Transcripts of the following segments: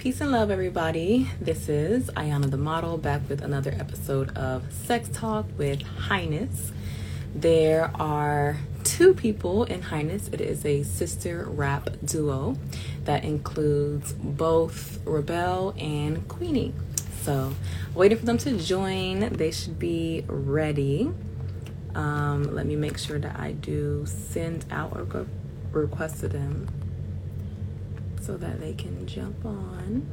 Peace and love, everybody. This is Iyanna the Model back with another episode of Sex Talk with Highness. There are two people in Highness. It is a sister rap duo that includes both Rebel and Qweeni. So, waiting for them to join. They should be ready. Um, let me make sure that I do send out a re- request to them so that they can jump on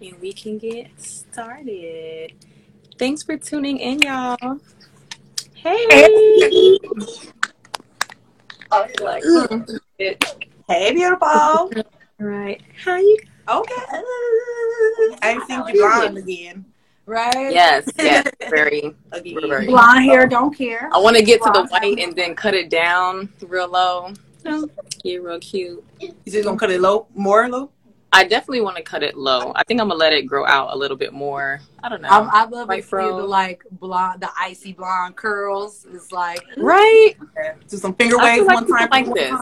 and we can get started. Thanks for tuning in, y'all. Hey. Like, Hey, beautiful. Right. How you? Okay. I think you're blonde again. right? Yes, yes. Very, Again. very. Blonde hair, don't care. I want to get to the white and then cut it down real low. Get real cute. You just gonna cut it low, more low? I definitely want to cut it low. I think I'm gonna let it grow out a little bit more. I don't know. I, I love White it for the like blonde, the icy blonde curls. It's like, right? Do some finger waves like one time. like this.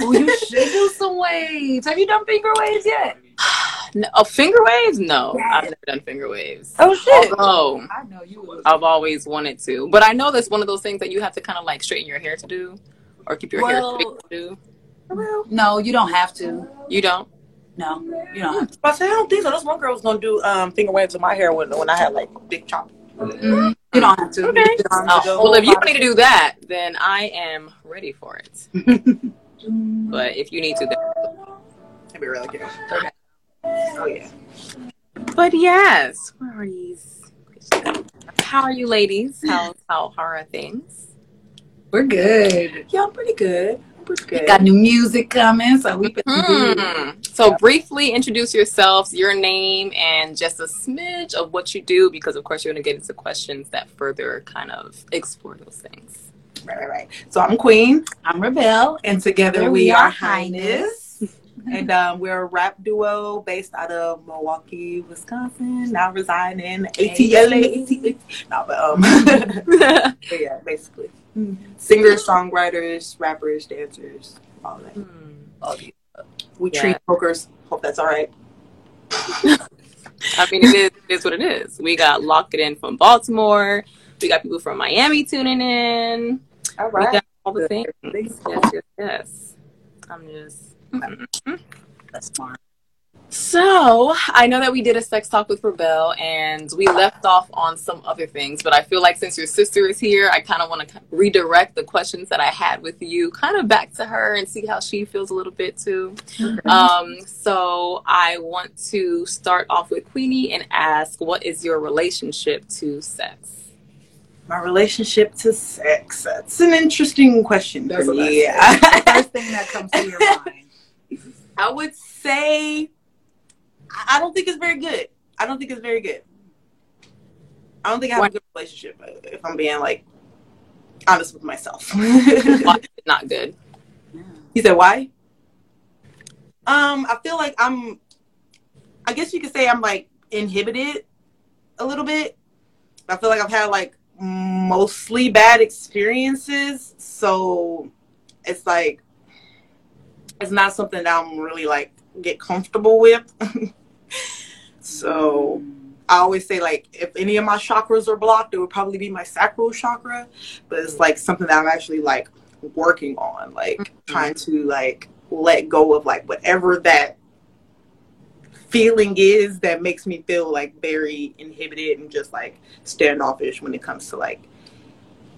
oh, you should do some waves. Have you done finger waves yet? No, oh, finger waves? No, I've never done finger waves. Oh shit! Although I know you would. I've always wanted to, but I know that's one of those things that you have to kind of like straighten your hair to do, or keep your hair Well- straight to do. No, you don't have to. You don't? No, you don't have to. I said, I don't think so. This one girl was gonna do um finger waves in my hair when when I had like big chop. You don't have to. Okay. Um, Oh, well, if you whole want me to do that, then I am ready for it. but if you need to, then That'd be really cute. Oh yeah. But yes, where are you? How are you, ladies? How how how are things? We're good. Yeah, I'm pretty good. I'm pretty good. Got new music coming, so we can Hmm. So briefly introduce yourselves, your name, and just a smidge of what you do, because of course you're going to get into questions that further kind of explore those things. Right, right, right. So I'm Queen, I'm Rebel. and together we, we are are Highness. and um, we're a rap duo based out of Milwaukee, Wisconsin. Now reside in ATLA. ATLA. No, but um, but yeah, basically singers, songwriters, rappers, dancers, all that. Hmm. All the we Yeah. treat pokers. Hope that's all right. I mean, it is, it is what it is. We got Lock It In from Baltimore. We got people from Miami tuning in. All right. We got all the things. Yes, yes, yes. I'm just. That's smart. So I know that we did a sex talk with Rebel, and we left off on some other things. But I feel like since your sister is here, I kind of want to redirect the questions that I had with you, kind of back to her, and see how she feels a little bit too. Um, so I want to start off with Qweeni and ask, what is your relationship to sex? My relationship to sex. That's an interesting question That's for me. first thing that comes to your mind. I would say I don't think it's very good. I don't think it's very good. I don't think I have Why? a good relationship uh, if I'm being like honest with myself. Why is it not good? he said why? Um, I feel like I'm I guess you could say I'm like inhibited a little bit. I feel like I've had like mostly bad experiences, so it's like it's not something that I'm really like get comfortable with. so I always say like if any of my chakras are blocked, it would probably be my sacral chakra. But it's like something that I'm actually like working on, like trying to like let go of like whatever that feeling is that makes me feel like very inhibited and just like standoffish when it comes to like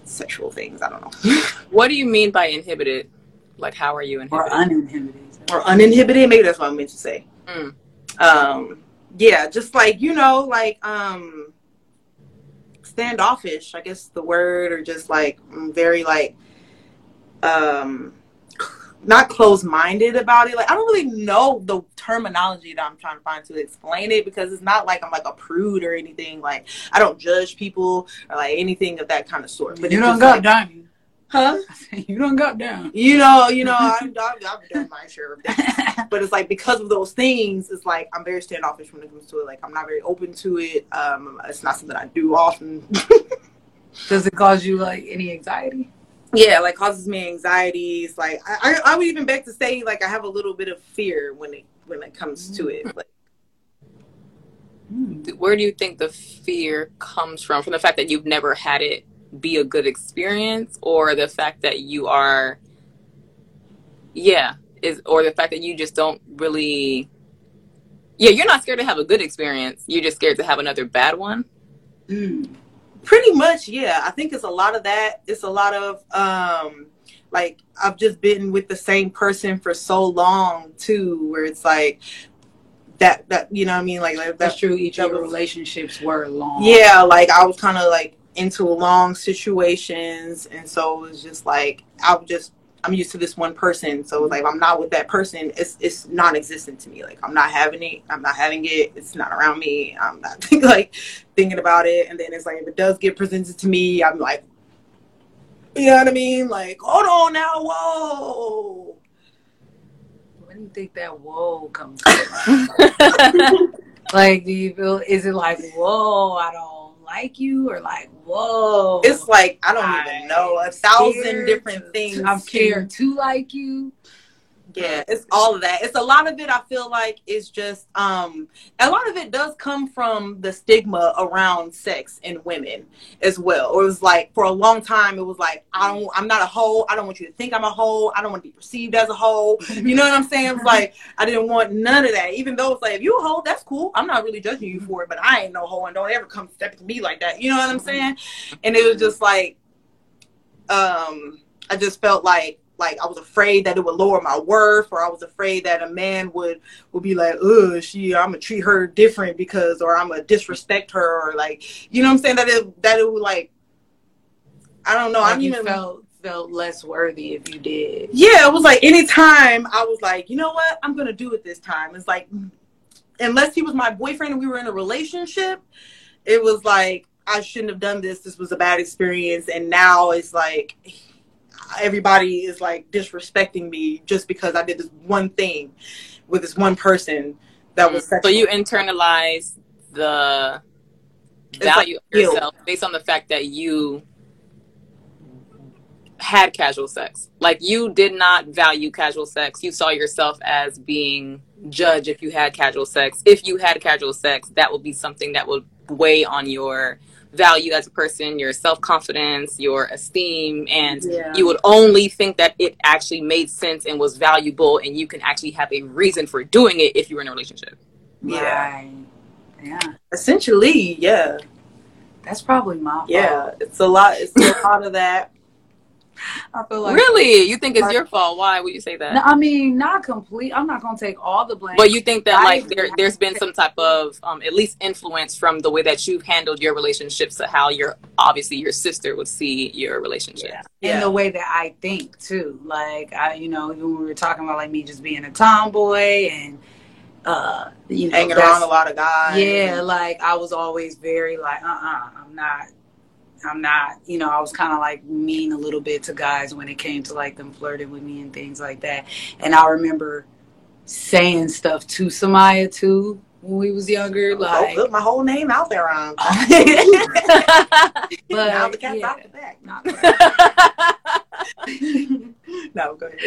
sexual things. I don't know. What do you mean by inhibited? Like, how are you inhibited? Or inhibited? uninhibited. or uninhibited. Maybe that's what I meant to say. Mm. Um, yeah, just like you know, like um, standoffish. I guess the word, or just like mm, very like um, not closed-minded about it. Like I don't really know the terminology that I'm trying to find to explain it because it's not like I'm like a prude or anything. Like I don't judge people or like anything of that kind of sort. But you don't go like, down. Huh? You don't go down. You know, you know, I've, I've, I've done my share of that. but it's like because of those things, it's like I'm very standoffish when it comes to it. Like I'm not very open to it. Um, it's not something I do often. Does it cause you like any anxiety? yeah, like causes me anxieties. Like I, I, I would even beg to say like I have a little bit of fear when it when it comes to it. Like, Where do you think the fear comes from? From the fact that you've never had it be a good experience, or the fact that you are, yeah, is or the fact that you just don't really, yeah, you're not scared to have a good experience. You're just scared to have another bad one. Mm. pretty much, yeah. I think it's a lot of that. It's a lot of um like I've just been with the same person for so long too, where it's like that that you know what I mean like, like That's that true. Each that of was- relationships were long. yeah like i was kind of like into long situations. And so it was just like i was just i'm used to this one person. So like if i'm not with that person it's it's non-existent to me. Like i'm not having it. I'm not having it. It's not around me. I'm not like thinking about it. And then it's like if it does get presented to me i'm like you know what i mean? Like hold on now. Whoa. When do you think that whoa comes from? like, do you feel, is it like, whoa, I don't like you? Or like, whoa. it's like i don't even know a thousand different to- things I'm scared to like you. Yeah, it's all of that. It's a lot of it. I feel like is just um, a lot of it does come from the stigma around sex and women as well. It was like for a long time, it was like I don't, I'm not a hoe. I don't want you to think I'm a hoe. I don't want to be perceived as a hoe. You know what I'm saying? It was like I didn't want none of that. Even though it's like if you a hoe, that's cool. I'm not really judging you for it, but I ain't no hoe and don't ever come step to me like that. You know what I'm saying? And it was just like, um, I just felt like like I was afraid that it would lower my worth, or I was afraid that a man would would be like, "Ugh, she, I'm gonna treat her different because, or I'm gonna disrespect her, or like, you know what I'm saying? That it that it would like, I don't know. Like you even felt felt less worthy if you did. yeah, it was like anytime I was like, you know what, I'm gonna do it this time. It's like unless he was my boyfriend and we were in a relationship, it was like I shouldn't have done this. This was a bad experience, and now it's like everybody is like disrespecting me just because I did this one thing with this one person that was sexual. so you internalize the It's like value of guilt. yourself based on the fact that you had casual sex. Like you did not value casual sex. You saw yourself as being judged if you had casual sex. If you had casual sex, that would be something that would weigh on your value as a person, your self confidence, your esteem, and Yeah. you would only think that it actually made sense and was valuable, and you can actually have a reason for doing it if you were in a relationship. yeah, Right. Yeah. essentially, yeah, That's probably my fault. yeah. It's a lot. It's a lot of that. I feel like really? You think it's your fault? Why would you say that? No, I mean, not complete. I'm not gonna take all the blame. But you think that I like there there's been some type of um, at least influence from the way that you've handled your relationships to how your obviously your sister would see your relationship. yeah. Yeah. in the way that I think too. Like I, you know, when we were talking about like me just being a tomboy and uh, you know, Hanging around a lot of guys. Yeah, like I was always very like, uh, uh-uh, I'm not. I'm not, you know, I was kind of like mean a little bit to guys when it came to like them flirting with me and things like that. And I remember saying stuff to Samaya too when we was younger, Like, put my whole name out there on. but now the cat's yeah, out the not No, go ahead.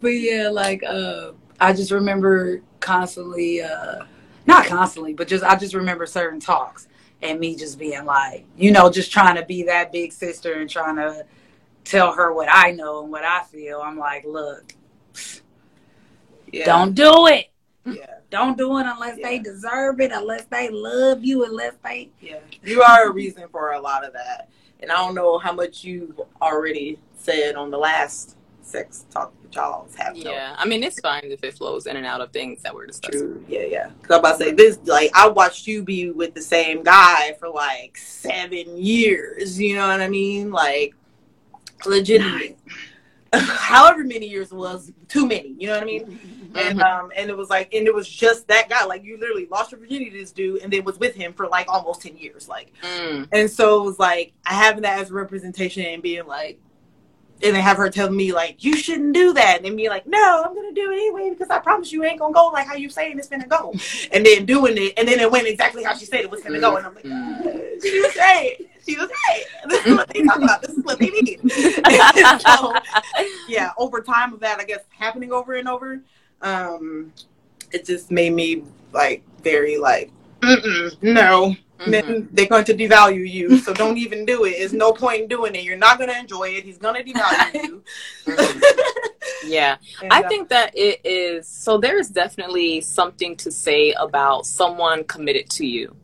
but yeah, like uh, I just remember constantly, uh, not constantly, but just I just remember certain talks and me just being like, you know, just trying to be that big sister and trying to tell her what I know and what I feel. I'm like, look, Yeah. don't do it. Yeah. Don't do it unless they deserve it, unless they love you, unless they. Yeah. You are a reason for a lot of that. And I don't know how much you've already said on the last sex talk that y'all have. yeah, I mean it's fine if it flows in and out of things that we're discussing. True. Yeah, yeah. Cause I'm about to say this. Like, I watched you be with the same guy for like seven years. You know what I mean? Like, legitimately. However many years was too many. You know what I mean? And um, and it was like, and it was just that guy. Like, you literally lost your virginity to this dude, and then was with him for like almost ten years. Like, Mm. and so it was like I having that as a representation and being like, and they have her tell me like, you shouldn't do that, and then be like, no, I'm gonna do it anyway because I promise you it ain't gonna go like how you saying it's gonna go, and then doing it, and then it went exactly how she said it was gonna go, and I'm like, Mm. "Uh, she was right, she was right. This is what they talk about. This is what they need. So, yeah, over time of that, I guess happening over and over. Um, it just made me like very like no mm-hmm. then they're going to devalue you. So don't even do it. There's no point in doing it. You're not going to enjoy it. He's going to devalue you. Yeah. And, i uh, think that it is so there's definitely something to say about someone committed to you.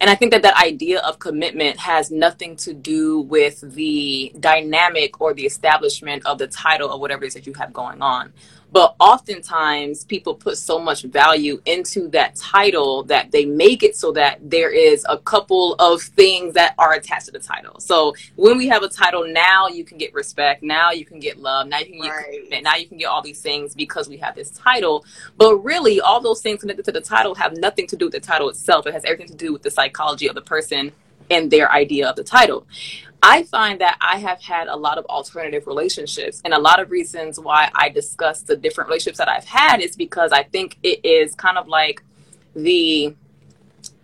And I think that that idea of commitment has nothing to do with the dynamic or the establishment of the title of whatever it is that you have going on. But oftentimes people put so much value into that title that they make it so that there is a couple of things that are attached to the title. So when we have a title, now you can get respect, now you can get love, now you can get right. now you can get all these things because we have this title. But really, all those things connected to the title have nothing to do with the title itself. It has everything to do with the psychology of the person and their idea of the title. I find that I have had a lot of alternative relationships. And a lot of reasons why I discuss the different relationships that I've had is because I think it is kind of like the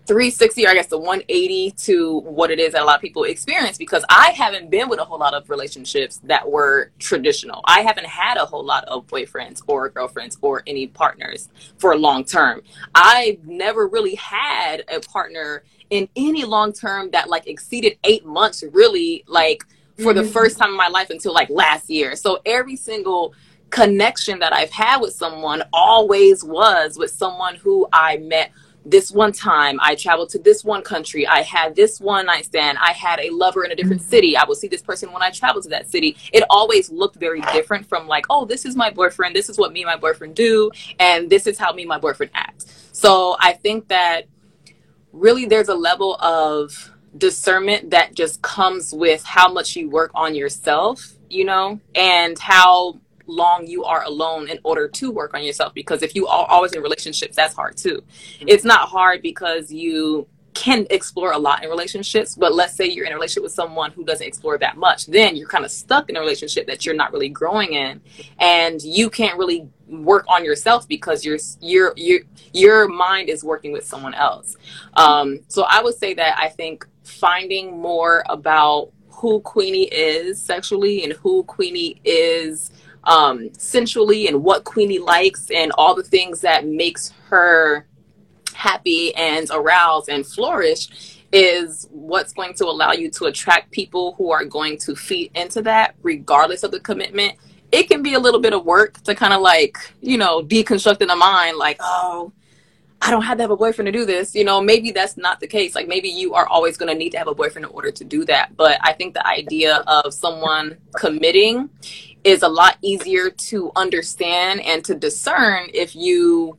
360 or I guess the 180 to what it is that a lot of people experience because I haven't been with a whole lot of relationships that were traditional. I haven't had a whole lot of boyfriends or girlfriends or any partners for long term. I've never really had a partner in any long term that like exceeded eight months really like for mm-hmm. the first time in my life until like last year. So every single connection that i've had with someone always was with someone who i met this one time. I traveled to this one country. I had this one night stand i had a lover in a different mm-hmm. city. I would see this person when i traveled to that city. It always looked very different from like oh this is my boyfriend. This is what me and my boyfriend do. And this is how me and my boyfriend act. So i think that really there's a level of discernment that just comes with how much you work on yourself, you know, and how long you are alone in order to work on yourself. Because if you are always in relationships, that's hard too. Mm-hmm. It's not hard because you can explore a lot in relationships, but let's say you're in a relationship with someone who doesn't explore that much, then you're kind of stuck in a relationship that you're not really growing in, and you can't really work on yourself because your your your your mind is working with someone else. Um, so I would say that I think finding more about who Qweeni is sexually and who Qweeni is um, sensually and what Qweeni likes and all the things that makes her happy and aroused and flourish is what's going to allow you to attract people who are going to feed into that regardless of the commitment it can be a little bit of work to kind of like, you know, deconstruct in the mind, like, oh, I don't have to have a boyfriend to do this. You know, maybe that's not the case. Like maybe you are always going to need to have a boyfriend in order to do that. But I think the idea of someone committing is a lot easier to understand and to discern if you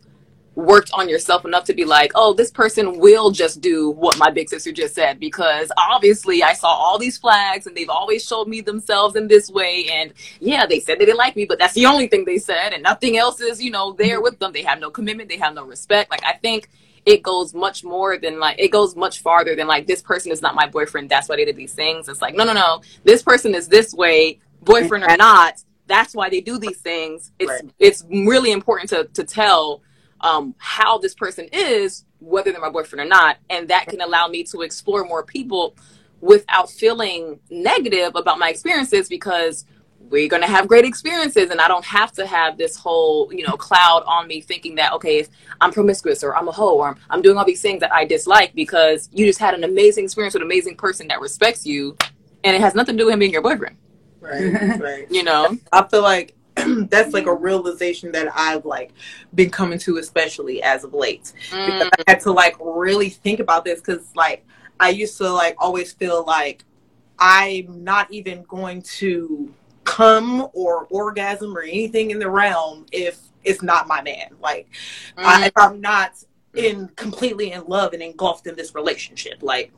worked on yourself enough to be like, oh, this person will just do what my big sister just said because obviously I saw all these flags and they've always showed me themselves in this way. And yeah, they said they didn't like me, but that's the only thing they said, and nothing else is, you know, there with them. They have no commitment, they have no respect. Like, I think it goes much more than like, it goes much farther than like, this person is not my boyfriend. That's why they did these things. It's like, no, no, no, this person is this way, boyfriend or not. That's why they do these things. It's right. it's really important to to tell um, how this person is, whether they're my boyfriend or not. And that can allow me to explore more people without feeling negative about my experiences because we're going to have great experiences and i don't have to have this whole you know cloud on me thinking that okay if i'm promiscuous or i'm a hoe or I'm, I'm doing all these things that i dislike because you just had an amazing experience with an amazing person that respects you and it has nothing to do with him being your boyfriend right right you know i feel like that's like a realization that I've like been coming to, especially as of late, mm. because I had to like really think about this because like I used to like always feel like I'm not even going to come or orgasm or anything in the realm if it's not my man. Like mm. I, if I'm not in completely in love and engulfed in this relationship, like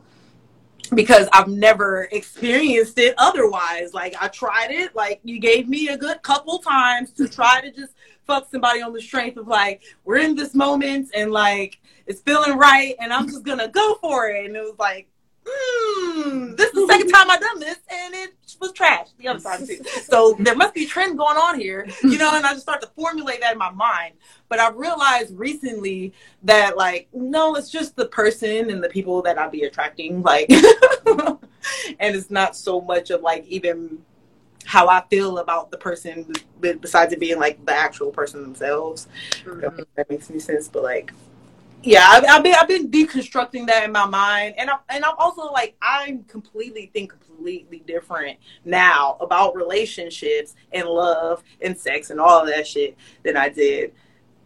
because I've never experienced it otherwise. Like I tried it, like you gave me a good couple times to try to just fuck somebody on the strength of like we're in this moment and like it's feeling right and I'm just gonna go for it. And it was like mm, this is the second time I've done this, and it was trash the other time too. So there must be a trend going on here, you know. And I just start to formulate that in my mind. But I realized recently that like no, it's just the person and the people that I'll be attracting, like, and it's not so much of like even how I feel about the person, besides it being like the actual person themselves. Mm-hmm. that makes any sense, but like, yeah, I've, I've, been I've been deconstructing that in my mind, and I and I'm also like I'm completely think completely different now about relationships and love and sex and all of that shit than I did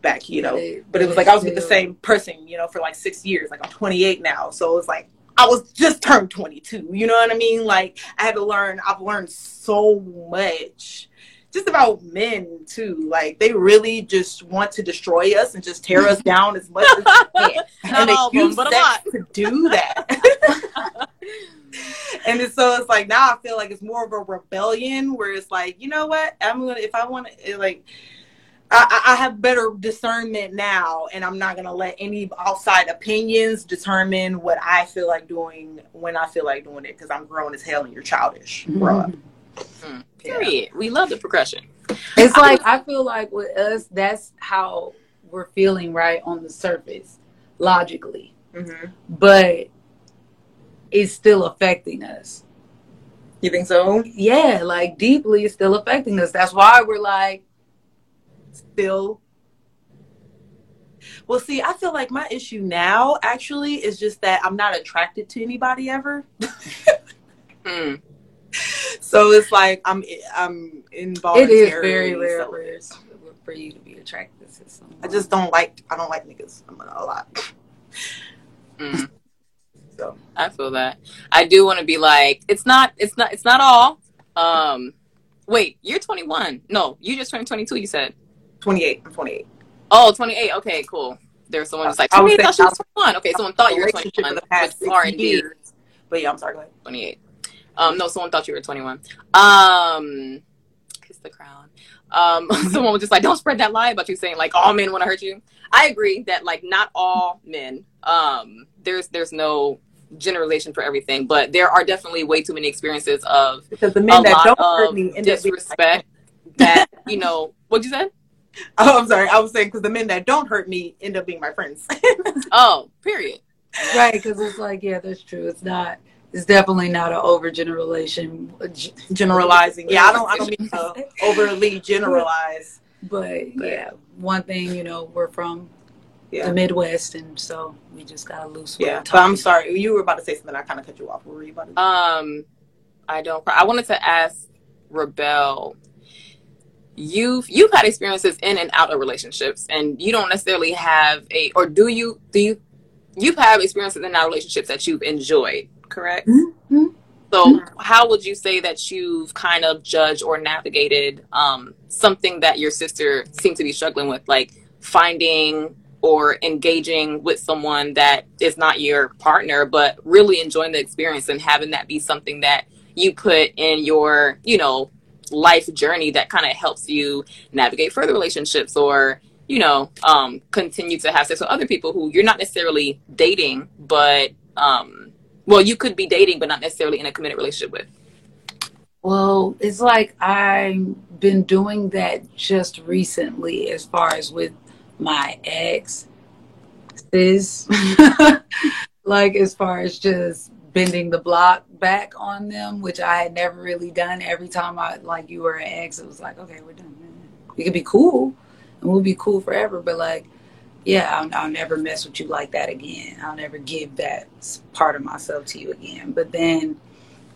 back, you know. But it was like I was with the same person, you know, for like six years. Like I'm 28 now, so it's like I was just turned 22. You know what I mean? Like I had to learn. I've learned so much. Just about men too. Like they really just want to destroy us and just tear us down as much as they can. and they use them, sex to do that. and it's, so it's like now I feel like it's more of a rebellion where it's like, you know what? I'm gonna if I want to like I, I, have better discernment now, and I'm not gonna let any outside opinions determine what I feel like doing when I feel like doing it because I'm grown as hell and you're childish. Mm-hmm. Mm, period. Yeah. We love the progression. It's like I feel like with us, that's how we're feeling right on the surface, logically, mm-hmm. but it's still affecting us. You think so? Yeah, like deeply, it's still affecting us. That's why we're like still well see i feel like my issue now actually is just that i'm not attracted to anybody ever mm. so it's like i'm i'm involved it is very rare so. for you to be attracted to someone i just don't like i don't like niggas I'm a lot mm. so i feel that i do want to be like it's not it's not it's not all um wait you're 21 no you just turned 22 you said 28. I'm 28. Oh, 28. Okay, cool. There's someone just like, 28, I thought she was 21. Okay, someone thought you were 21. For the past R&D. But yeah, I'm sorry, go ahead. 28. Um, no, someone thought you were 21. Um, kiss the crown. Um, someone was just like, don't spread that lie about you saying like all men want to hurt you. I agree that like not all men. Um, there's there's no generalization for everything, but there are definitely way too many experiences of because the men that don't hurt me in disrespect that you know. What'd you say? Oh, I'm sorry. I was saying because the men that don't hurt me end up being my friends. oh, period. Right, because it's like, yeah, that's true. It's not. It's definitely not an overgeneralization. Generalizing, yeah. I don't. I don't mean to overly generalize. But, but yeah, one thing you know, we're from yeah. the Midwest, and so we just got a loose. Yeah, but I'm sorry. You were about to say something. I kind of cut you off. What were you about to? Um, I don't. I wanted to ask Rebel you've you've had experiences in and out of relationships and you don't necessarily have a or do you do you you've had experiences in our relationships that you've enjoyed correct mm-hmm. so mm-hmm. how would you say that you've kind of judged or navigated um, something that your sister seemed to be struggling with like finding or engaging with someone that is not your partner but really enjoying the experience and having that be something that you put in your you know life journey that kind of helps you navigate further relationships or you know um, continue to have sex with other people who you're not necessarily dating but um, well you could be dating but not necessarily in a committed relationship with well it's like i've been doing that just recently as far as with my ex sis like as far as just bending the block back on them, which I had never really done. Every time I like you were an ex, it was like, okay, we're done. We could be cool, and we'll be cool forever. But like, yeah, I'll, I'll, never mess with you like that again. I'll never give that part of myself to you again. But then,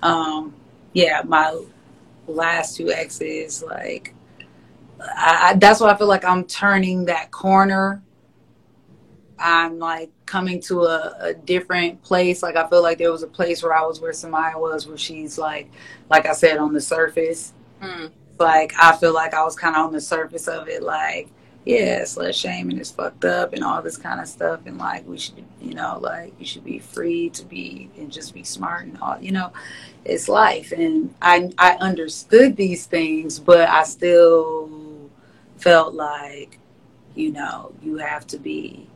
um, yeah, my last two exes, like, I, I, that's why I feel like I'm turning that corner I'm like coming to a, a, different place. Like I feel like there was a place where I was where Samaya was, where she's like, like I said, on the surface. Mm. Like I feel like I was kind of on the surface of it, like yeah, slut shaming is fucked up and all this kind of stuff, and like we should, you know, like you should be free to be and just be smart and all, you know, it's life. And I I understood these things, but I still felt like, you know, you have to be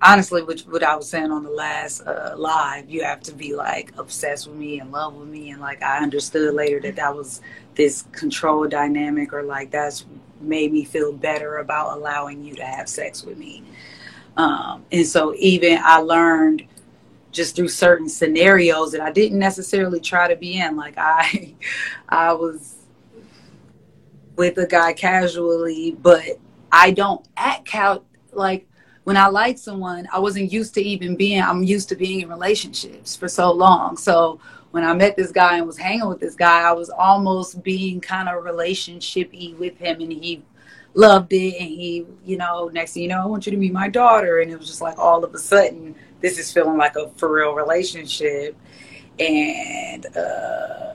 honestly, which what I was saying on the last uh, live, you have to be like obsessed with me and love with me, and like I understood later that that was this control dynamic, or like that's made me feel better about allowing you to have sex with me. Um, and so even I learned just through certain scenarios that I didn't necessarily try to be in. Like I, I was with a guy casually, but I don't act cal like when I like someone, I wasn't used to even being. I'm used to being in relationships for so long. So when I met this guy and was hanging with this guy, I was almost being kind of relationshipy with him, and he loved it. And he, you know, next thing you know, I want you to meet my daughter, and it was just like all of a sudden, this is feeling like a for real relationship, and uh,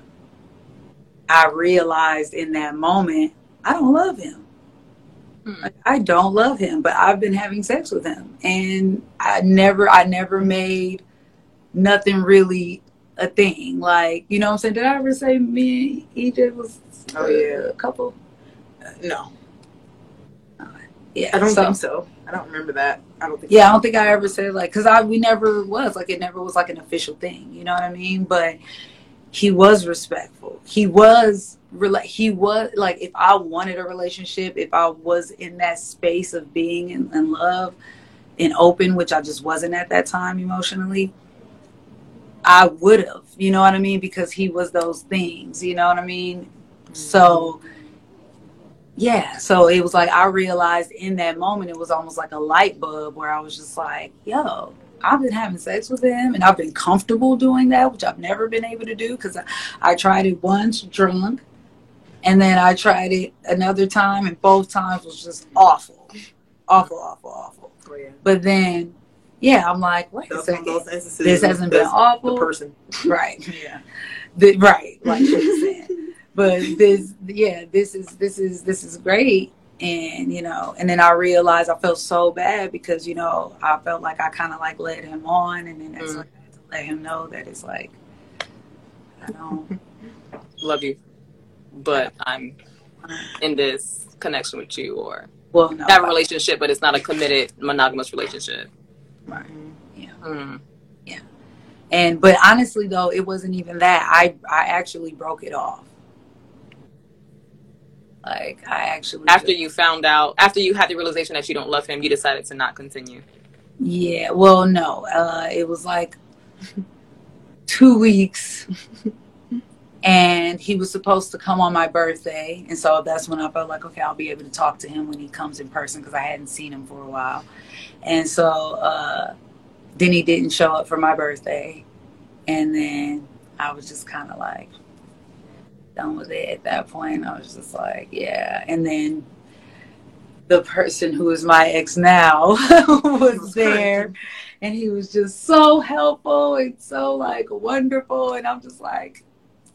I realized in that moment I don't love him. Like, I don't love him, but I've been having sex with him, and I never, I never made nothing really a thing. Like, you know what I'm saying? Did I ever say me and EJ was Oh, yeah. a couple? No, Yeah, I don't so- think so. I don't remember that. I don't think. Yeah, I don't think I ever said like because I we never was like it never was like an official thing. You know what I mean? But he was respectful. He was he was like if I wanted a relationship, if I was in that space of being in, in love and open, which I just wasn't at that time emotionally. I would have, you know what I mean? Because he was those things, you know what I mean? So, yeah, so it was like I realized in that moment, it was almost like a light bulb where I was just like, yo, I've been having sex with him and I've been comfortable doing that, which I've never been able to do because I, I tried it once drunk and then I tried it another time and both times was just awful, awful, awful, awful. Oh, yeah. But then, yeah, I'm like, wait a Those, those instances, This hasn't been awful. The person. Right. Yeah. The, right. Like she was saying. But this, yeah, this is this is this is great, and you know, and then I realized I felt so bad because you know I felt like I kind of like led him on, and then that's Mm. like I had to let him know that it's like I don't. Love you, but I'm in this connection with you, or Well, no. have a relationship, but it's not a committed monogamous relationship. Right. Yeah. Mm. And but honestly though, it wasn't even that. I I actually broke it off. Like I actually After you found out, after you had the realization that you don't love him, you decided to not continue. Yeah, well, no. Uh, it was like two weeks, and he was supposed to come on my birthday, and so that's when I felt like, okay, I'll be able to talk to him when he comes in person because I hadn't seen him for a while, and so uh, then he didn't show up for my birthday, and then I was just kind of like done with it at that point. I was just like, yeah, and then. The person who is my ex now was was there, and he was just so helpful and so like wonderful. And i'm just like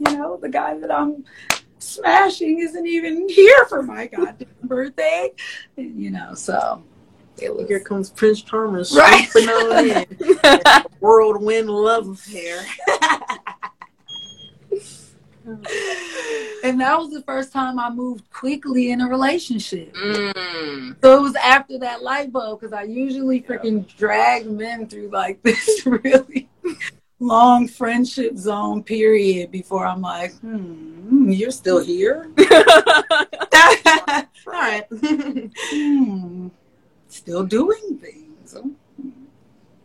you know the guy that i'm smashing isn't even here for my goddamn birthday and, you know so it was Here comes Prince Charming Right. swooping on in. Whirlwind love affair. and that was the first time i moved quickly in a relationship Mm. so it was after that light bulb because i usually freaking drag men through like this really long friendship zone period before i'm like hmm you're still here All right. Hmm. Still doing things. Hmm.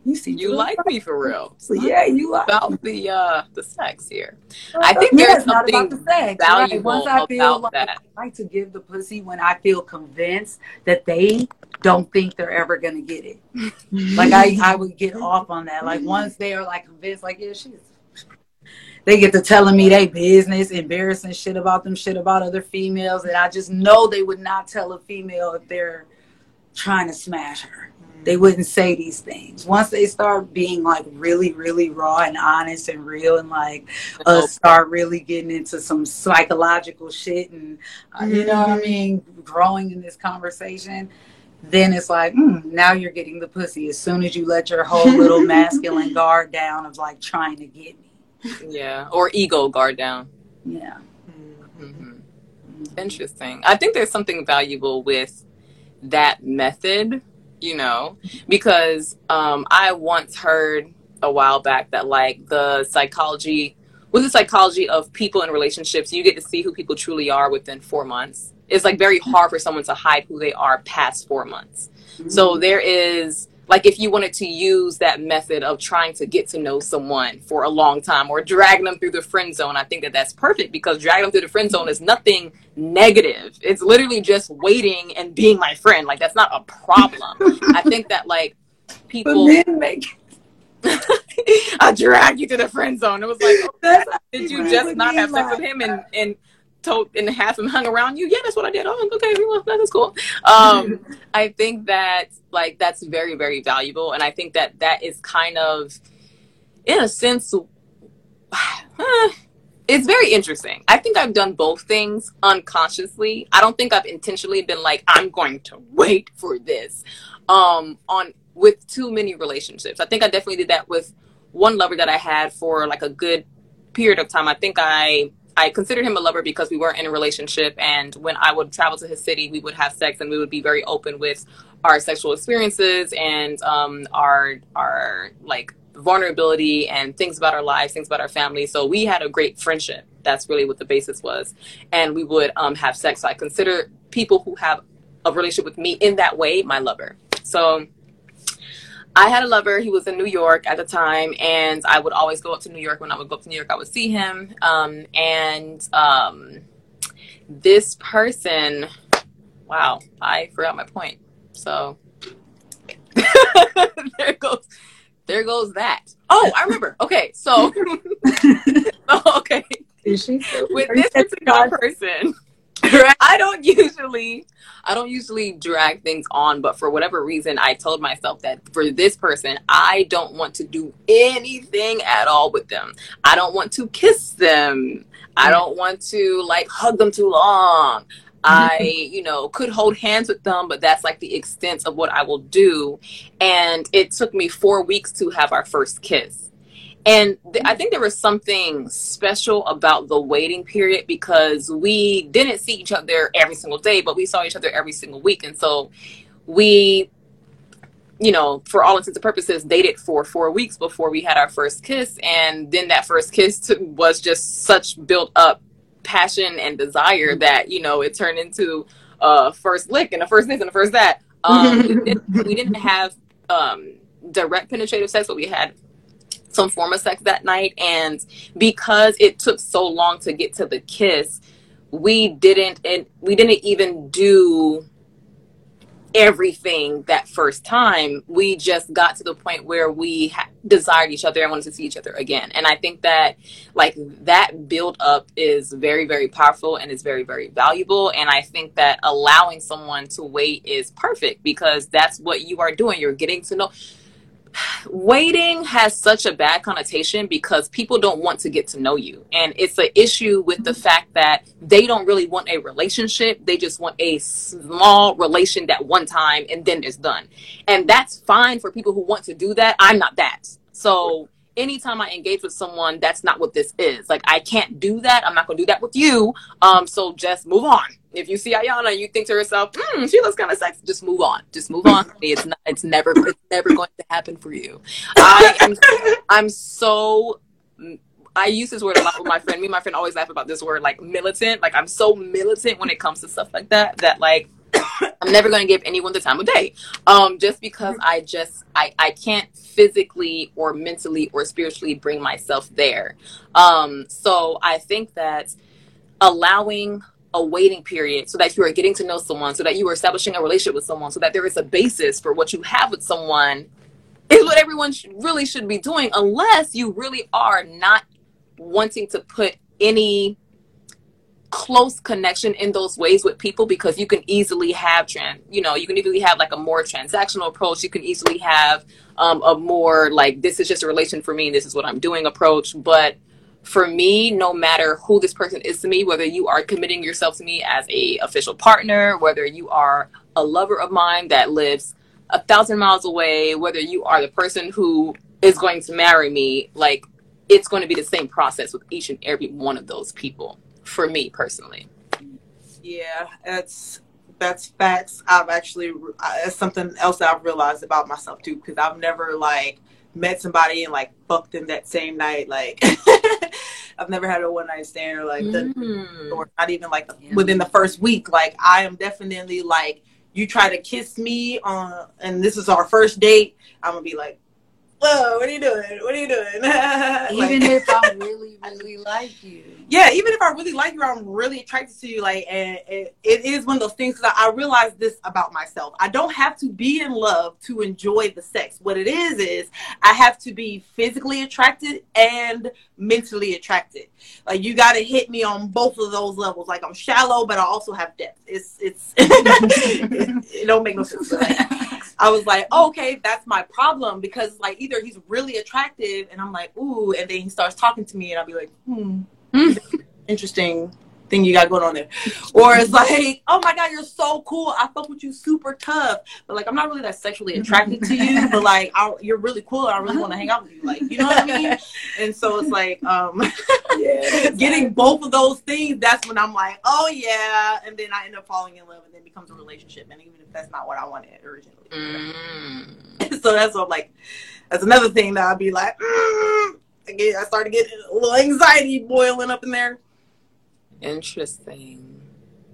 You seem you like me for real. So yeah, you like About the uh the sex here. I think Yeah, there's it's not about the sex. Right. valuable Once I feel about like that. I like to give the pussy when I feel convinced that they don't think they're ever gonna get it. Mm-hmm. Like I, I would get off on that. Like once they are like convinced, like yeah, she's. They get to telling me they business, embarrassing shit about them, shit about other females, and I just know they would not tell a female if they're trying to smash her. They mm-hmm. wouldn't say these things. Once they start being like really, really raw and honest and real, and like us uh, start really getting into some psychological shit, and uh, you know what I mm-hmm. mean, growing in this conversation, then it's like, mm, now you're getting the pussy as soon as you let your whole little masculine guard down of like trying to get me. Yeah. Or ego guard down. Yeah. hmm Interesting. I think there's something valuable with that method, you know, because um, I once heard a while back that like the psychology, with the psychology of people in relationships, you get to see who people truly are within four months. It's like very hard for someone to hide who they are past four months. So there is like if you wanted to use that method of trying to get to know someone for a long time or dragging them through the friend zone i think that that's perfect because dragging them through the friend zone is nothing negative. It's literally just waiting and being my friend. Like that's not a problem. I think that like people make I dragged you to the friend zone. It was like, oh, did you just not have sex with him and and told and have him hung around you? Yeah, that's what I did. Oh, okay, well, that's cool. Um, I think that like that's very very valuable, and I think that that is kind of, in a sense, it's very interesting. I think I've done both things unconsciously. I don't think I've intentionally been like, I'm going to wait for this. Um, on with too many relationships. I think I definitely did that with one lover that I had for like a good period of time. I think I I considered him a lover because we weren't in a relationship and when I would travel to his city, we would have sex and we would be very open with our sexual experiences and um, our our like vulnerability and things about our lives, things about our family. So we had a great friendship. That's really what the basis was. And we would um, have sex. So I consider people who have a relationship with me in that way my lover. So I had a lover. He was in New York at the time, and I would always go up to New York. When I would go up to New York, I would see him. Um, and um, this person, wow, I forgot my point. So there goes, there goes that. Oh, I remember. Okay, so, okay, Is she with this particular person I don't usually I don't usually drag things on, but for whatever reason I told myself that for this person, I don't want to do anything at all with them. I don't want to kiss them. I mm-hmm. don't want to like hug them too long. I, you know, could hold hands with them, but that's like the extent of what I will do. And it took me four weeks to have our first kiss. And th- I think there was something special about the waiting period because we didn't see each other every single day, but we saw each other every single week. And so we, you know, for all intents and purposes, dated for four weeks before we had our first kiss. And then that first kiss t- was just such built up passion and desire mm-hmm. that, you know, it turned into a first lick and a first this and a first that. Um, we, didn't, we didn't have um, direct penetrative sex, but we had some form of sex that night. And because it took so long to get to the kiss, we didn't and we didn't even do everything that first time. We just got to the point where we ha- desired each other and wanted to see each other again. And i think that like that build up is very very powerful and is very very valuable. And i think that allowing someone to wait is perfect because that's what you are doing. You're getting to know waiting has such a bad connotation because people don't want to get to know you. And it's an issue with the fact that they don't really want a relationship. They just want a small relation that one time and then it's done. And that's fine for people who want to do that. I'm not that. So anytime I engage with someone, that's not what this is. Like I can't do that. I'm not gonna do that with you. Um, so just move on. If you see Iyanna, you think to yourself, hmm, she looks kind of sexy. Just move on. Just move on. It's not. It's never. It's never going to happen for you. I am. I'm so. I use this word a lot with my friend. Me and my friend always laugh about this word, like militant. Like I'm so militant when it comes to stuff like that. That like I'm never going to give anyone the time of day. Um, just because I just I I can't physically or mentally or spiritually bring myself there. Um, so I think that allowing a waiting period so that you are getting to know someone, so that you are establishing a relationship with someone, so that there is a basis for what you have with someone is what everyone sh- really should be doing, unless you really are not wanting to put any close connection in those ways with people because you can easily have trans you know you can easily have like a more transactional approach. You can easily have um, a more like this is just a relation for me and this is what i'm doing approach. But for me no matter who this person is to me whether you are committing yourself to me as a official partner whether you are a lover of mine that lives a thousand miles away whether you are the person who is going to marry me like it's going to be the same process with each and every one of those people for me personally. Yeah, that's that's facts. I've actually it's something else I've realized about myself too because I've never like met somebody and like fucked them that same night. Like I've never had a one night stand or like mm. the, or not even like yeah. within the first week. Like I am definitely like you try to kiss me on, and this is our first date, I'm gonna be like, whoa, what are you doing? What are you doing? even if I really, really like you. Yeah, even if I really like you, I'm really attracted to you. Like, and it, it is one of those things that I realize this about myself. I don't have to be in love to enjoy the sex. What it is is I have to be physically attracted and mentally attracted. Like, you got to hit me on both of those levels. Like, I'm shallow, but I also have depth. It's it's it, it don't make no sense. I was like, oh, okay, that's my problem because like either he's really attractive and I'm like, ooh, and then he starts talking to me and I'll be like, hmm, interesting thing you got going on there. Or it's like, oh my God, you're so cool. I fuck with you super tough. But like, I'm not really that sexually attracted to you, but like, I, you're really cool. And I really want to hang out with you. Like, you know what I mean? And so it's like, um, yeah, getting both of those things, that's when I'm like, oh yeah. And then I end up falling in love and then becomes a relationship. And even if that's not what I wanted originally. Mm. so that's what I'm like, that's another thing that I'd be like, mm. I, get, I started getting a little anxiety boiling up in there. Interesting.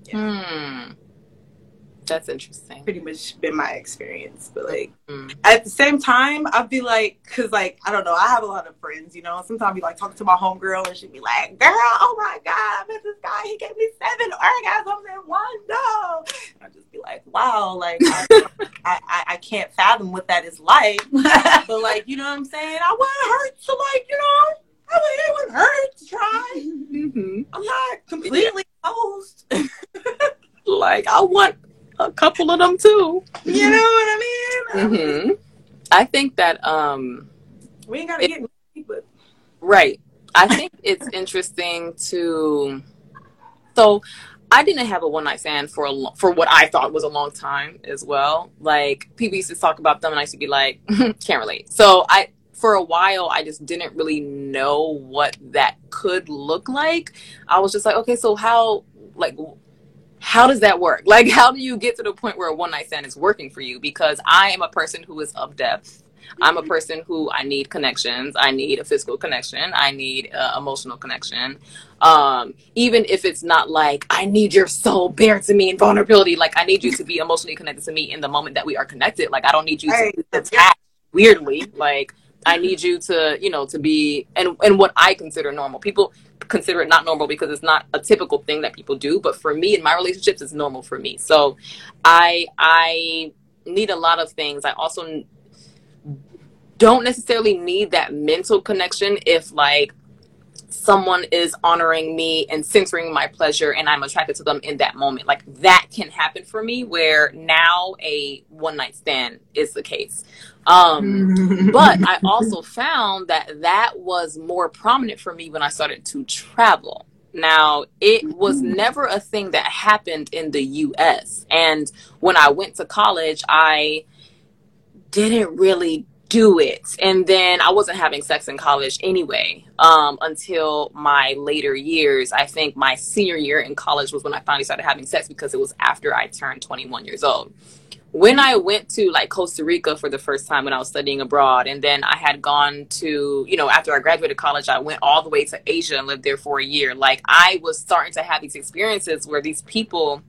Yeah. Hmm. That's interesting. Pretty much been my experience, but like mm. at the same time, I'd be like, cause like I don't know, I have a lot of friends, you know. Sometimes be like talking to my homegirl, and she'd be like, "Girl, oh my god, I met this guy. He gave me seven orgasms in one go." I'd just be like, "Wow, like I, I, I, I, can't fathom what that is like." but like, you know what I'm saying? I wouldn't hurt to like, you know I mean, it would hurt to try. Mm-hmm. I'm not completely opposed. like, I want a couple of them too. You know what I mean? Mm-hmm. I think that um, we ain't gotta it, get money, but right. I think it's interesting to. So, I didn't have a one night stand for a lo- for what I thought was a long time as well. Like people used to talk about them, and I used to be like, can't relate. So I for a while I just didn't really know what that could look like. I was just like, okay, so how like how does that work? Like how do you get to the point where a one night stand is working for you? Because I am a person who is of depth. I'm a mm-hmm. person who I need connections. I need a physical connection. I need uh, emotional connection. Um, even if it's not like I need your soul bare to me in vulnerability. Like I need you to be emotionally connected to me in the moment that we are connected. Like I don't need you to be attached weirdly. Like I need you to, you know, to be and and what I consider normal. People consider it not normal because it's not a typical thing that people do, but for me in my relationships it's normal for me. So I I need a lot of things. I also don't necessarily need that mental connection if like someone is honoring me and censoring my pleasure and I'm attracted to them in that moment. Like that can happen for me where now a one night stand is the case. Um, but I also found that that was more prominent for me when I started to travel. Now, it was never a thing that happened in the US. And when I went to college, I didn't really do it. And then I wasn't having sex in college anyway um, until my later years. I think my senior year in college was when I finally started having sex because it was after I turned 21 years old when I went to like Costa Rica for the first time when I was studying abroad, and then I had gone to, you know, after I graduated college, I went all the way to Asia and lived there for a year. Like I was starting to have these experiences where these people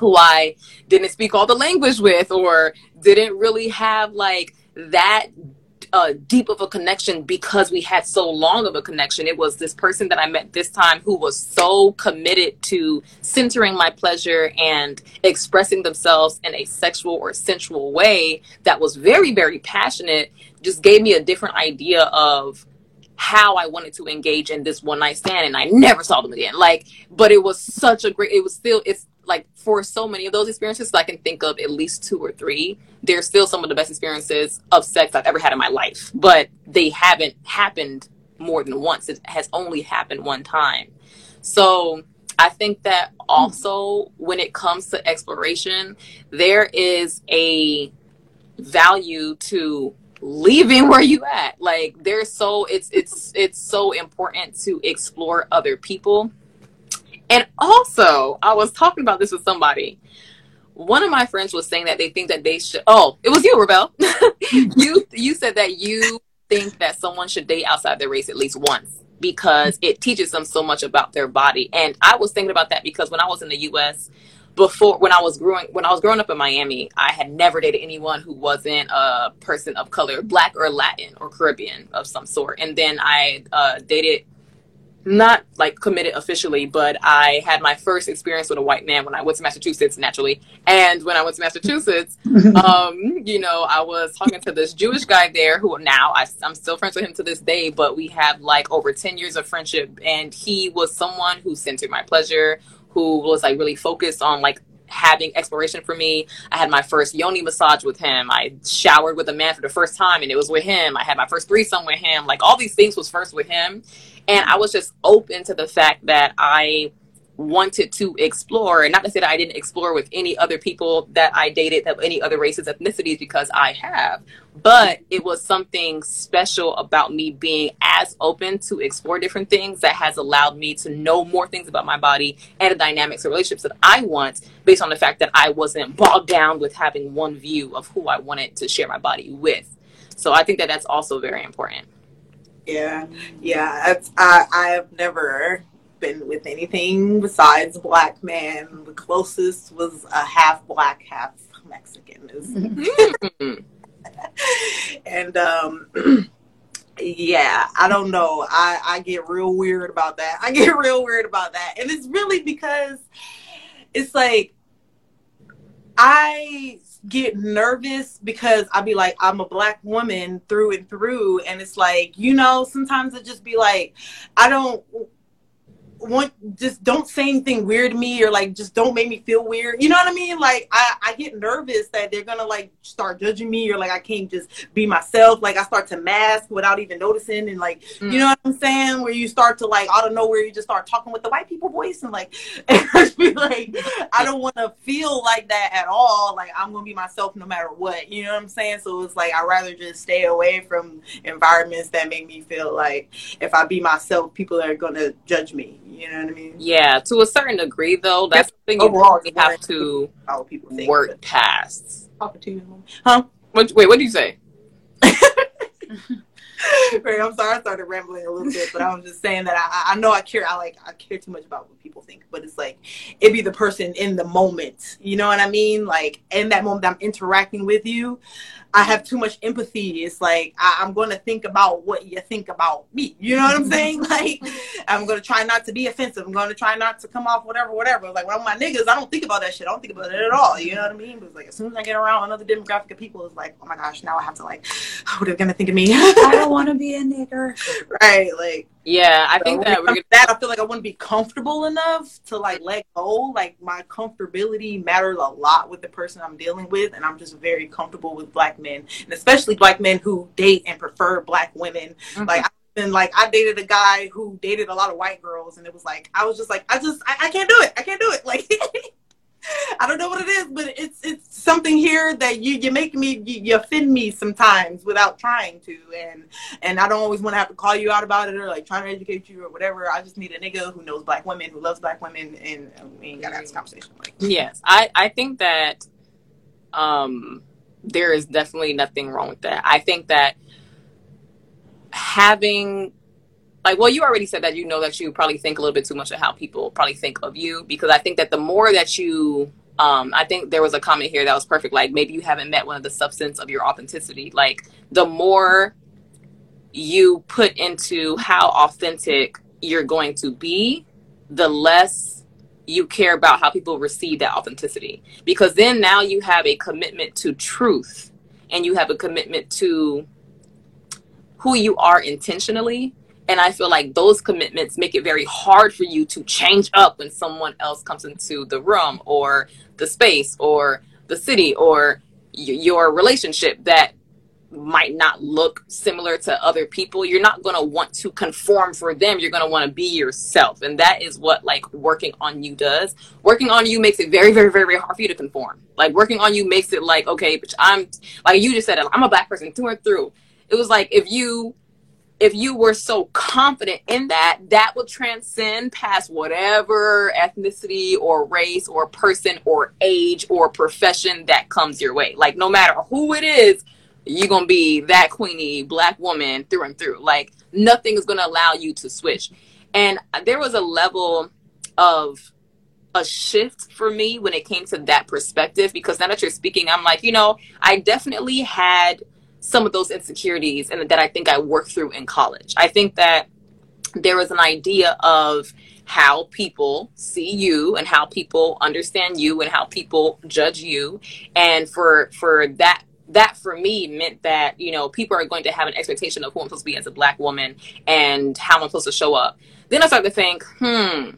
who I didn't speak all the language with or didn't really have like that uh, deep of a connection because we had so long of a connection. It was this person that I met this time who was so committed to centering my pleasure and expressing themselves in a sexual or sensual way that was very, very passionate, just gave me a different idea of how I wanted to engage in this one night stand and I never saw them again. Like, but it was such a great, it was still, it's for so many of those experiences, I can think of at least two or three. They're still some of the best experiences of sex I've ever had in my life, but they haven't happened more than once. It has only happened one time. So I think that also when it comes to exploration, there is a value to leaving where you at. Like there's so it's it's it's so important to explore other people and also, I was talking about this with somebody. One of my friends was saying that they think that they should. Oh, it was you, Rebel. you you said that you think that someone should date outside their race at least once because it teaches them so much about their body. And I was thinking about that because when I was in the U.S before when I was growing when I was growing up in Miami, I had never dated anyone who wasn't a person of color, black or Latin or Caribbean of some sort. And then I uh, dated not like committed officially, but I had my first experience with a white man when I went to Massachusetts naturally. And when I went to Massachusetts, um, you know, I was talking to this Jewish guy there who now I, I'm still friends with him to this day, but we have like over 10 years of friendship. And he was someone who centered my pleasure, who was like really focused on like having exploration for me. I had my first yoni massage with him. I showered with a man for the first time and it was with him. I had my first threesome with him. Like all these things was first with him. And I was just open to the fact that I wanted to explore and not to say that I didn't explore with any other people that I dated of any other races, ethnicities, because I have. But it was something special about me being as open to explore different things that has allowed me to know more things about my body and the dynamics of relationships that I want based on the fact that I wasn't bogged down with having one view of who I wanted to share my body with. So I think that that's also very important. Yeah, yeah. I I have never been with anything besides black man. The closest was a half black, half Mexican. and um, yeah, I don't know. I I get real weird about that. I get real weird about that, and it's really because it's like I get nervous because I'd be like, I'm a black woman through and through. And it's like, you know, sometimes it just be like, I don't want just don't say anything weird to me or like just don't make me feel weird. You know what I mean? Like I, I get nervous that they're gonna like start judging me or like I can't just be myself. Like I start to mask without even noticing and like mm. you know what I'm saying? Where you start to like out of nowhere you just start talking with the white people voice and like and be like I don't wanna feel like that at all. Like I'm gonna be myself no matter what. You know what I'm saying? So it's like I rather just stay away from environments that make me feel like if I be myself, people are gonna judge me. You know what I mean? Yeah, to a certain degree, though, that's something you Overall, really have to how people think, work past. Huh? What, wait, what did you say? I'm sorry, I started rambling a little bit, but I was just saying that I, I know I care. I like I care too much about what people think, but it's like it be the person in the moment. You know what I mean? Like in that moment, I'm interacting with you. I have too much empathy. It's like I, am going to think about what you think about me. You know what I'm saying? Like I'm going to try not to be offensive. I'm going to try not to come off whatever, whatever. Like when I'm my niggas, I don't think about that shit. I don't think about it at all. You know what I mean? But like as soon as I get around another demographic of people, it's like, oh my gosh, now I have to like, what are they going to think of me? I don't want to be a nigger. Right? Like yeah, I think that we're gonna... that I feel like I wouldn't be comfortable enough to like let go. Like my comfortability matters a lot with the person I'm dealing with, and I'm just very comfortable with black men, and especially black men who date and prefer black women. Mm-hmm. Like and like I dated a guy who dated a lot of white girls, and it was like I was just like I just I, I can't do it. I can't do it. Like I don't know what it is, but it's it's something here that you you make me you, you offend me sometimes without trying to, and and I don't always want to have to call you out about it or like trying to educate you or whatever. I just need a nigga who knows black women, who loves black women, and we ain't gotta have this conversation. Like, yes, I I think that um there is definitely nothing wrong with that. I think that having like well you already said that you know that you probably think a little bit too much of how people probably think of you because i think that the more that you um, I think there was a comment here that was perfect. Like maybe you haven't met one of the substance of your authenticity. Like the more you put into how authentic you're going to be, the less you care about how people receive that authenticity. Because then now you have a commitment to truth and you have a commitment to who you are intentionally and I feel like those commitments make it very hard for you to change up when someone else comes into the room or the space or the city or y- your relationship that might not look similar to other people. You're not going to want to conform for them. You're going to want to be yourself. And that is what like working on you does. Working on you makes it very, very, very, very hard for you to conform. Like working on you makes it like, okay, I'm like you just said, I'm a black person through and through. It was like if you if you were so confident in that, that would transcend past whatever ethnicity or race or person or age or profession that comes your way. Like, no matter who it is, you're going to be that queenie black woman through and through. Like, nothing is going to allow you to switch. And there was a level of a shift for me when it came to that perspective because now that you're speaking, I'm like, you know, I definitely had some of those insecurities and that I think I worked through in college. I think that there was an idea of how people see you and how people understand you and how people judge you and for for that that for me meant that you know people are going to have an expectation of who I'm supposed to be as a black woman and how I'm supposed to show up. Then I started to think, hmm,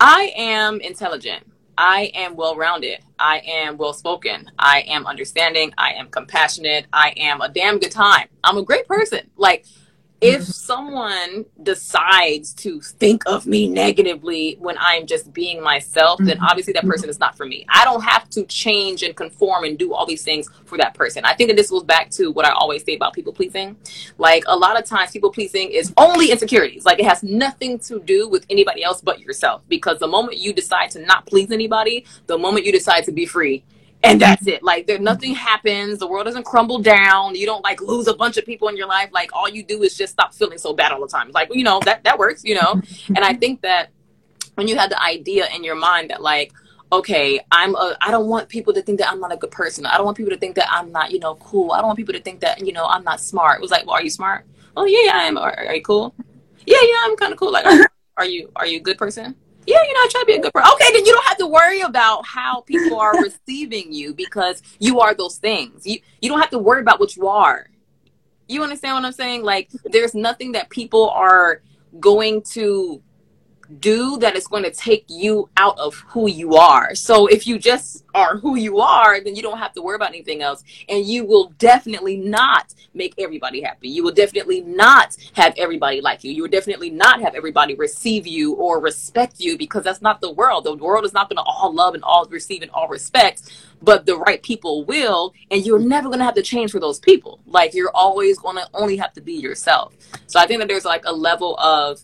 I am intelligent. I am well rounded. I am well spoken. I am understanding. I am compassionate. I am a damn good time. I'm a great person. Like if someone decides to think of me negatively when I'm just being myself, then mm-hmm. obviously that person is not for me. I don't have to change and conform and do all these things for that person. I think that this goes back to what I always say about people pleasing. Like a lot of times, people pleasing is only insecurities. Like it has nothing to do with anybody else but yourself. Because the moment you decide to not please anybody, the moment you decide to be free, and that's mm-hmm. it. Like there nothing happens, the world doesn't crumble down, you don't like lose a bunch of people in your life. Like all you do is just stop feeling so bad all the time. Like, you know, that that works, you know. Mm-hmm. and I think that when you have the idea in your mind that like okay, I'm a, I don't want people to think that I'm not a good person. I don't want people to think that I'm not, you know, cool. I don't want people to think that, you know, I'm not smart. It was like, well, are you smart? Oh yeah, yeah, I am. Are, are you cool? Yeah, yeah, I'm kind of cool. Like, are, are you, are you a good person? Yeah, you know, I try to be a good person. Okay, then you don't have to worry about how people are receiving you because you are those things. You you don't have to worry about what you are. You understand what I'm saying? Like there's nothing that people are going to do that is going to take you out of who you are. So if you just are who you are, then you don't have to worry about anything else. And you will definitely not make everybody happy. You will definitely not have everybody like you. You will definitely not have everybody receive you or respect you because that's not the world. The world is not going to all love and all receive and all respect, but the right people will. And you're never going to have to change for those people. Like you're always going to only have to be yourself. So I think that there's like a level of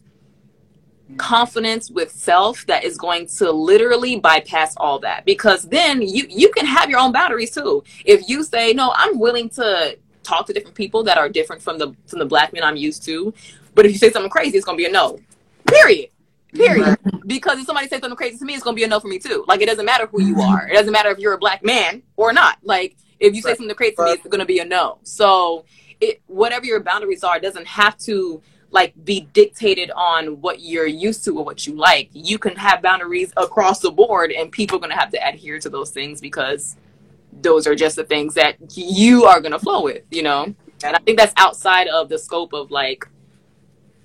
confidence with self that is going to literally bypass all that. Because then you you can have your own boundaries too. If you say no i'm willing to talk to different people that are different from the from the black men i'm used to but if you say something crazy it's going to be a no. Period. Period. Because if somebody says something crazy to me it's going to be a no for me too. Like it doesn't matter who you are. It doesn't matter if you're a black man or not. Like if you say something crazy to me it's going to be a no. So it whatever your boundaries are it doesn't have to like be dictated on what you're used to or what you like. You can have boundaries across the board and people are going to have to adhere to those things because those are just the things that you are going to flow with, you know? And I think that's outside of the scope of like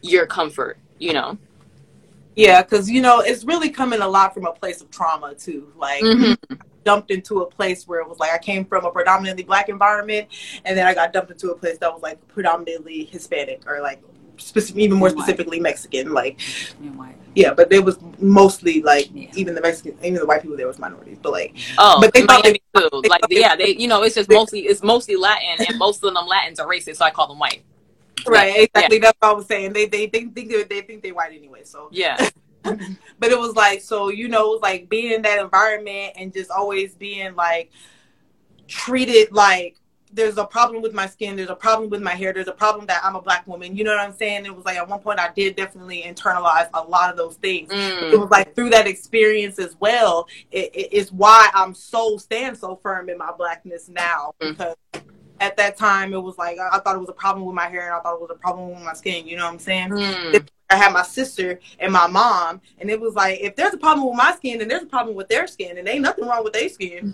your comfort, you know? Yeah, because, you know, it's really coming a lot from a place of trauma too. Like, mm-hmm. dumped into a place where it was like I came from a predominantly black environment, and then I got dumped into a place that was like predominantly Hispanic or like specific, even more specifically Mexican. Like, yeah, but there was mostly like yeah. even the Mexican, even the white people there was minorities, but like, oh, but they Miami they, too. They, like, they, yeah, they, you know, it's just mostly it's mostly Latin, and most of them Latins are racist, so I call them white. Right, exactly. Yeah. That's what I was saying. They they, they think they they think they're white anyway. So yeah. but it was like so you know like being in that environment and just always being like treated like there's a problem with my skin, there's a problem with my hair, there's a problem that I'm a black woman. You know what I'm saying? It was like at one point I did definitely internalize a lot of those things. Mm. It was like through that experience as well, it, it is why I'm so stand so firm in my blackness now mm. because at that time it was like I, I, thought it was a problem with my hair and I thought it was a problem with my skin. You know what I'm saying? Mm. I had my sister and my mom, and it was like if there's a problem with my skin, then there's a problem with their skin, and ain't nothing wrong with their skin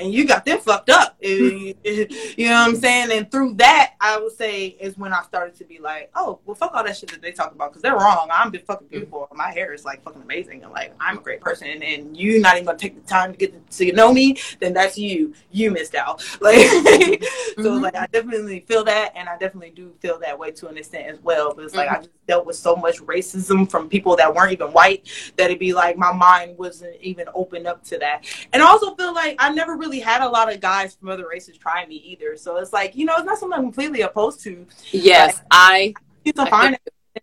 and you got them fucked up. you know what I'm saying? And through that, I would say is when I started to be like, oh, well, fuck all that shit that they talk about because they're wrong. I'm the fucking mm-hmm. beautiful. My hair is like fucking amazing, and like I'm a great person. And you not even gonna take the time to get to know me, then that's you. You missed out. Like, mm-hmm. so like I definitely feel that, and I definitely do feel that way to an extent as well. But it's like mm-hmm. I just dealt with so much racism from people that weren't even white that it'd be like my mind wasn't even open up to that. And I also feel like I never really really had a lot of guys from other races try me either. So it's like, you know, it's not something I'm completely opposed to. Yes, I. It's a fine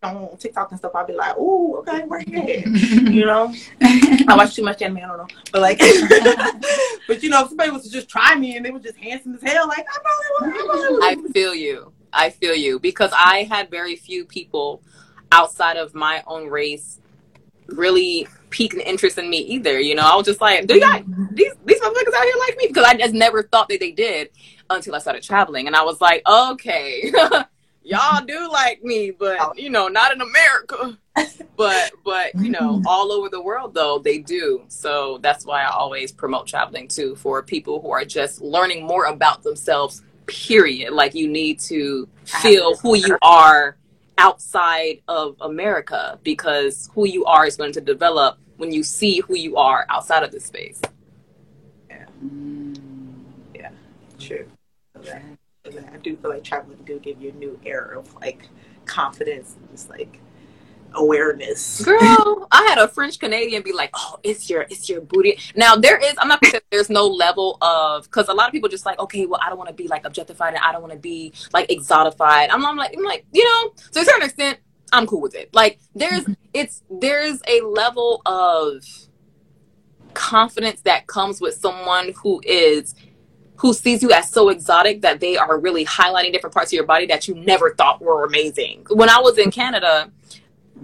on TikTok and stuff, I'll be like, "Oh, okay, where you You know, I watch too much anime. I don't know, but like, but you know, if somebody was to just try me and they were just handsome as hell, like I probably would. I, I feel you. I feel you because I had very few people outside of my own race really pique an interest in me either. You know, I was just like, do y'all these these motherfuckers out here like me? Because I just never thought that they did until I started traveling, and I was like, okay, y'all do like me, but you know, not in America. but but you know, all over the world though they do. So that's why I always promote traveling too for people who are just learning more about themselves. Period. Like you need to feel who you are outside of America because who you are is going to develop when you see who you are outside of this space. Yeah. Yeah. True. I do feel like traveling do give you a new era of like confidence and just like awareness. Girl, I had a French Canadian be like, "Oh, it's your it's your booty." Now there is I'm not gonna say there's no level of because a lot of people just like, okay, well, I don't want to be like objectified and I don't want to be like exotified. I'm, I'm like I'm like you know to a certain extent I'm cool with it. Like there's mm-hmm. it's there's a level of confidence that comes with someone who is who sees you as so exotic that they are really highlighting different parts of your body that you never thought were amazing. When I was in Canada,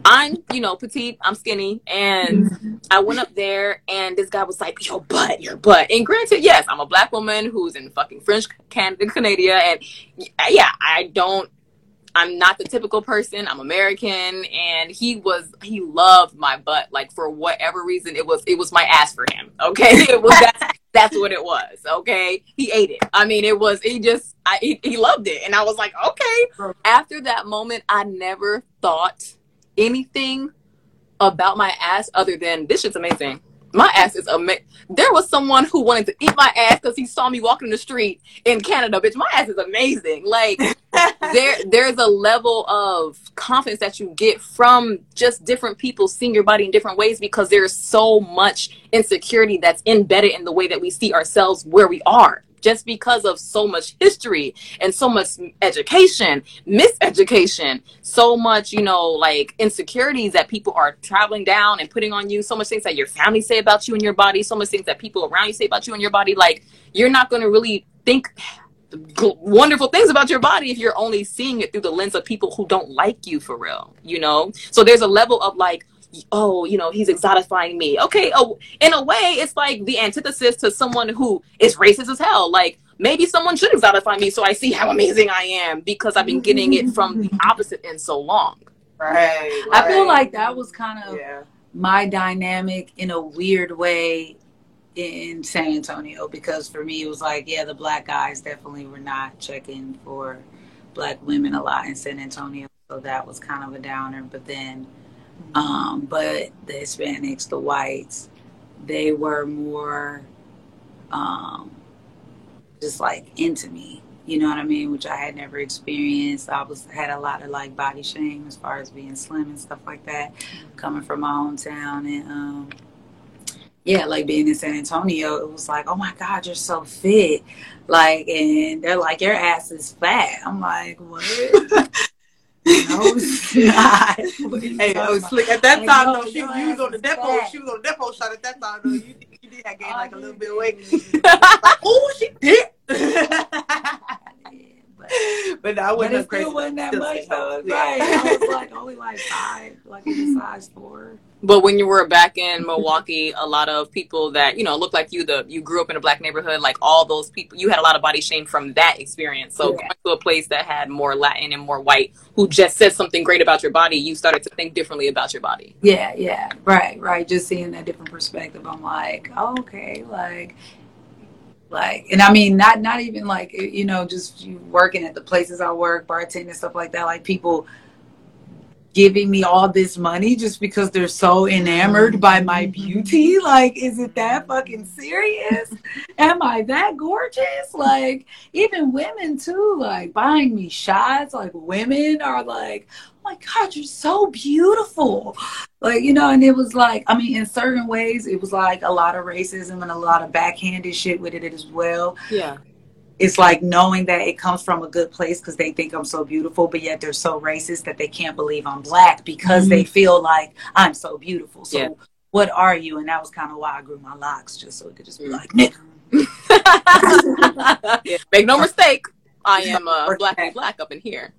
I'm, you know, petite, I'm skinny, and I went up there and this guy was like, Your butt, your butt. And granted, yes, I'm a black woman who's in fucking French Canada, Canada, and yeah, I don't I'm not the typical person. I'm American, and he was he loved my butt. Like for whatever reason, it was it was my ass for him. Okay, it was that's, that's what it was. Okay, he ate it. I mean, it was he just I, he, he loved it, and I was like, okay. After that moment, I never thought anything about my ass other than this shit's amazing my ass is amazing. There was someone who wanted to eat my ass because he saw me walking the street in Canada. Bitch, my ass is amazing. Like there, there's a level of confidence that you get from just different people seeing your body in different ways because there's so much insecurity that's embedded in the way that we see ourselves where we are just because of so much history and so much education, miseducation, so much, you know, like insecurities that people are traveling down and putting on you, so much things that your family say about you and your body, so much things that people around you say about you and your body. Like, you're not going to really think wonderful things about your body if you're only seeing it through the lens of people who don't like you for real, you know? So there's a level of like, oh, you know, he's exotifying me. Okay, oh, in a way, it's like the antithesis to someone who is racist as hell. Like maybe someone should exotify me so I see how amazing I am because I've been getting it from the mm-hmm. opposite end so long. Right. right. I feel like that was kind of yeah. my dynamic in a weird way in San Antonio because for me it was like, yeah, the black guys definitely were not checking for black women a lot in San Antonio. So that was kind of a downer. But then um, but the Hispanics, the whites, they were more um, just like into me. You know what I mean? Which I had never experienced. I was had a lot of like body shame as far as being slim and stuff like that, coming from my hometown and um, yeah, like being in San Antonio, it was like, oh my God, you're so fit. Like, and they're like, your ass is fat. I'm like, what? No, it's not. hey, oh, slick. At that time, though, she, you was on the Depo. She was on the Depo shot at that time, though. You, you did have gained like a little bit of weight. like, oh, she did. but I wasn't but it still wasn't that much though. Right. I was like only like five, like in size four. But when you were back in Milwaukee, a lot of people that you know look like you, the you grew up in a black neighborhood, like all those people, you had a lot of body shame from that experience. So yeah. going to a place that had more Latin and more white, who just said something great about your body, you started to think differently about your body. Yeah, yeah, right, right. Just seeing that different perspective, I'm like, oh, okay, like like and i mean not not even like you know just working at the places i work bartending stuff like that like people giving me all this money just because they're so enamored by my beauty? Like, is it that fucking serious? Am I that gorgeous? Like, even women too, like buying me shots. Like, women are like, oh my God, you're so beautiful. Like, you know, and it was like, I mean, in certain ways, it was like a lot of racism and a lot of backhanded shit with it as well. Yeah it's like knowing that it comes from a good place because they think I'm so beautiful, but yet they're so racist that they can't believe I'm black because mm-hmm. they feel like I'm so beautiful. So yeah. what are you? And that was kind of why I grew my locks, just so it could just be like, nigga. Make no mistake, I am uh, black and black up in here.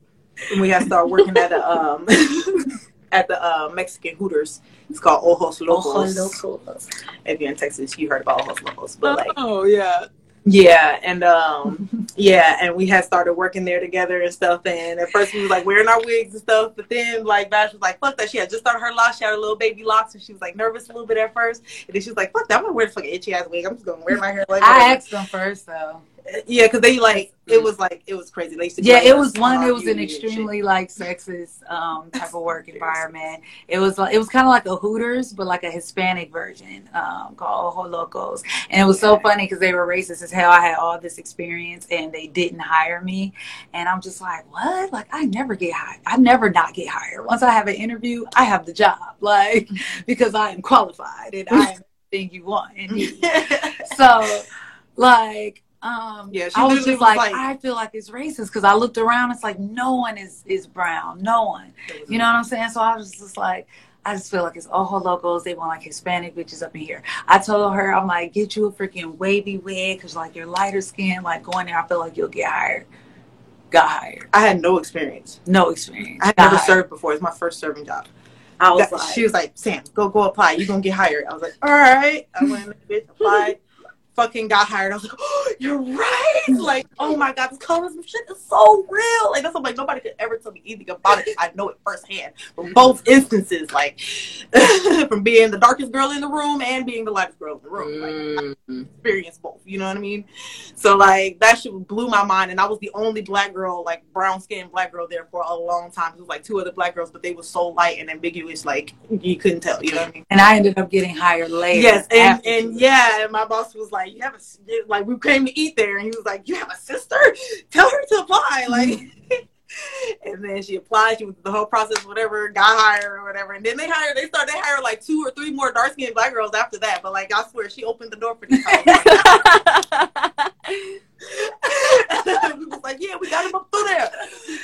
And we gotta start working at a um at the uh, Mexican Hooters. It's called Ojos Locos. Ojos Locos. If you're in Texas, you heard about Ojos Locos. But like, oh yeah. Yeah, and um, yeah, and we had started working there together and stuff. And at first we was like wearing our wigs and stuff, but then like Vash was like, "Fuck that!" She had just started her locks. She had her little baby locks, and she was like nervous a little bit at first. And then she was like, "Fuck that! I'm gonna wear the fucking itchy ass wig. I'm just gonna wear my hair like." I whatever." asked them first though. Yeah, because they like it was like it was crazy. They used to Yeah, it was one. It was an extremely like sexist um, type of work environment. It was like it was kind of like a Hooters, but like a Hispanic version um, called Ojo Locos. And it was so funny because they were racist as hell. I had all this experience and they didn't hire me, and I'm just like, what? Like I never get hired. I never not get hired. Once I have an interview, I have the job, like because I am qualified and I am everything you want. So, like, um, Yeah, she I was just was like, like- I feel like it's racist because I looked around. It's like no one is is brown, no one. You know what I'm saying? So I was just like, I just feel like it's ojo locos. They want like Hispanic bitches up in here. I told her, I'm like, get you a freaking wavy wig because like you're lighter skin. Like going there, I feel like you'll get hired. Got hired. I had no experience. No experience. I had Got never hired. served before. It's my first serving job. I was That- like, she was like, Sam, go go apply. You're gonna get hired. I was like, all right. I went bitch, applied, fucking got hired. I was like, oh, you're right. Like, oh my god, this colorism shit is so real. Like that's what I'm like nobody could ever tell me anything about it. I know it firsthand from both instances. Like from being the darkest girl in the room and being the lightest girl in the room. Like Mm. experience both. You know what I mean? So like that shit blew my mind, and I was the only black girl, like brown skinned black girl there for a long time. It was like two other black girls, but they were so light and ambiguous, like you couldn't tell. You know what I mean? and I ended up getting hired later. Yes, and and yeah, and my boss was like, "You have a, like we came to eat there," and he was like, "You have a sister? Tell her to apply." Like. And then she applied. She went through the whole process, whatever, got hired or whatever. And then they hired. They started. They hired like two or three more dark skinned black girls after that. But like, I swear, she opened the door for these. we was like, yeah, we got him up through there.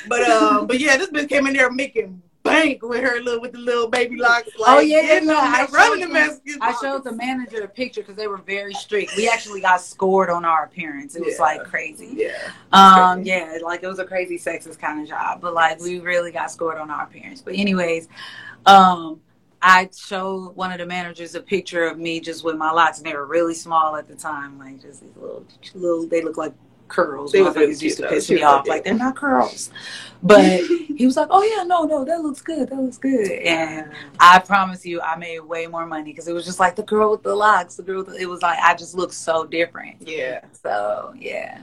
But um, but yeah, this bitch came in there making bank with her little with the little baby locks. Like, Oh, yeah, yeah, I rubbing showed the them- I showed the manager a picture because they were very strict. We actually got scored on our appearance. It was Yeah. like crazy. Yeah. Um, yeah, like it was a crazy sexist kind of job, but like we really got scored on our appearance. But anyways, um, I showed one of the managers a picture of me just with my locks, and they were really small at the time, like just these little, little. They look like curls. They was really used to piss me off. like they're not curls, but he was like, "Oh yeah, no, no, that looks good. That looks good." And I promise you, I made way more money because it was just like the girl with the locks. The girl, with the, it was like I just looked so different. Yeah. So yeah,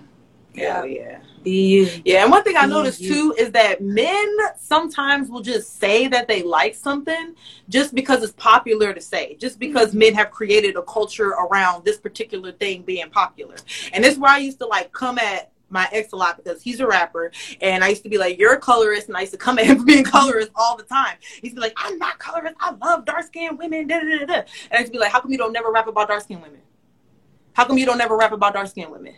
Yeah. Oh, yeah. be you. Yeah, and one thing I noticed too is that men sometimes will just say that they like something just because it's popular to say, just because mm-hmm. men have created a culture around this particular thing being popular. And this is where I used to like come at my ex a lot because he's a rapper and I used to be like, You're a colorist and I used to come at him for being colorist all the time. He'd be like, I'm not colorist, I love dark skinned women, da, da, da, da. And I used to be like, How come you don't never rap about dark skinned women? How come you don't never rap about dark skinned women?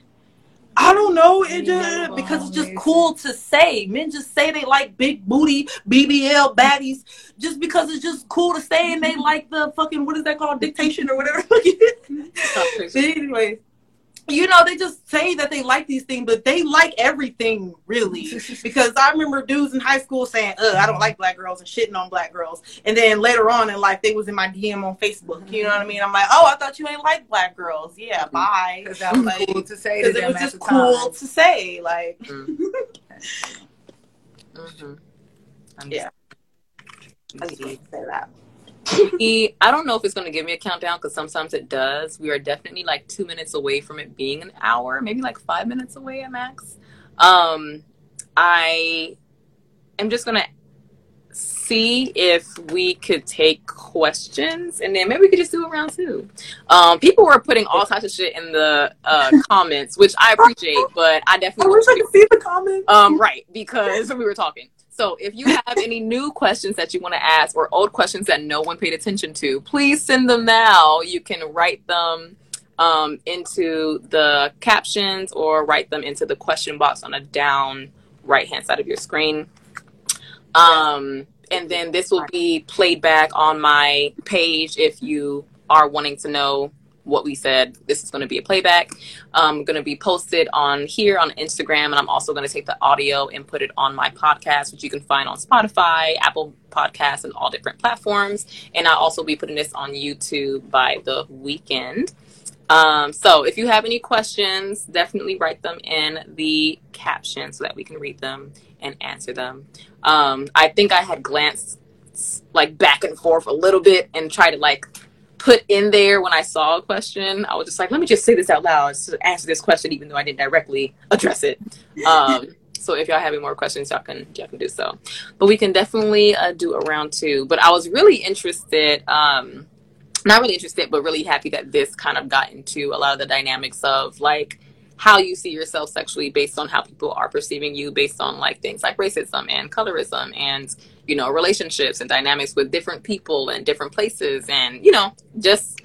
I don't know. It just because it's just cool to say. Men just say they like big booty BBL baddies just because it's just cool to say, and they like the fucking what is that called dictation or whatever. but anyways, you know they just say that they like these things, but they like everything really. Because I remember dudes in high school saying, "Ugh, I don't like black girls" and shitting on black girls, and then later on in life they was in my DM on Facebook. You know what I mean? I'm like, "Oh, I thought you ain't like black girls." Yeah, bye. Because that was Like, cool to say because it was just cool time. to say like Mhm. Yeah. I just to say that E- I don't know if it's going to give me a countdown because sometimes it does. We are definitely like two minutes away from it being an hour, maybe like five minutes away at max. Um, I am just going to see if we could take questions and then maybe we could just do a round two. Um, people were putting all types of shit in the uh, comments, which I appreciate, but I I definitely wish I could see the comments um, right, because we were talking. So if you have any new questions that you want to ask or old questions that no one paid attention to, please send them now. You can write them um, into the captions or write them into the question box on the down right hand side of your screen. Um, and then this will be played back on my page if you are wanting to know what we said. This is going to be a playback. I'm going to be posted on here on Instagram, and I'm also going to take the audio and put it on my podcast, which you can find on Spotify, Apple Podcasts, and all different platforms. And I'll also be putting this on YouTube by the weekend. Um, so if you have any questions, definitely write them in the caption so that we can read them and answer them. Um, I think I had glanced like back and forth a little bit and tried to like put in there when I saw a question. I was just like, let me just say this out loud to answer this question, even though I didn't directly address it. Um, so if y'all have any more questions, y'all can y'all can do so. But we can definitely uh, do a round two. But I was really interested. Um, not really interested, but really happy that this kind of got into a lot of the dynamics of like how you see yourself sexually based on how people are perceiving you based on like things like racism and colorism and you know relationships and dynamics with different people and different places and you know just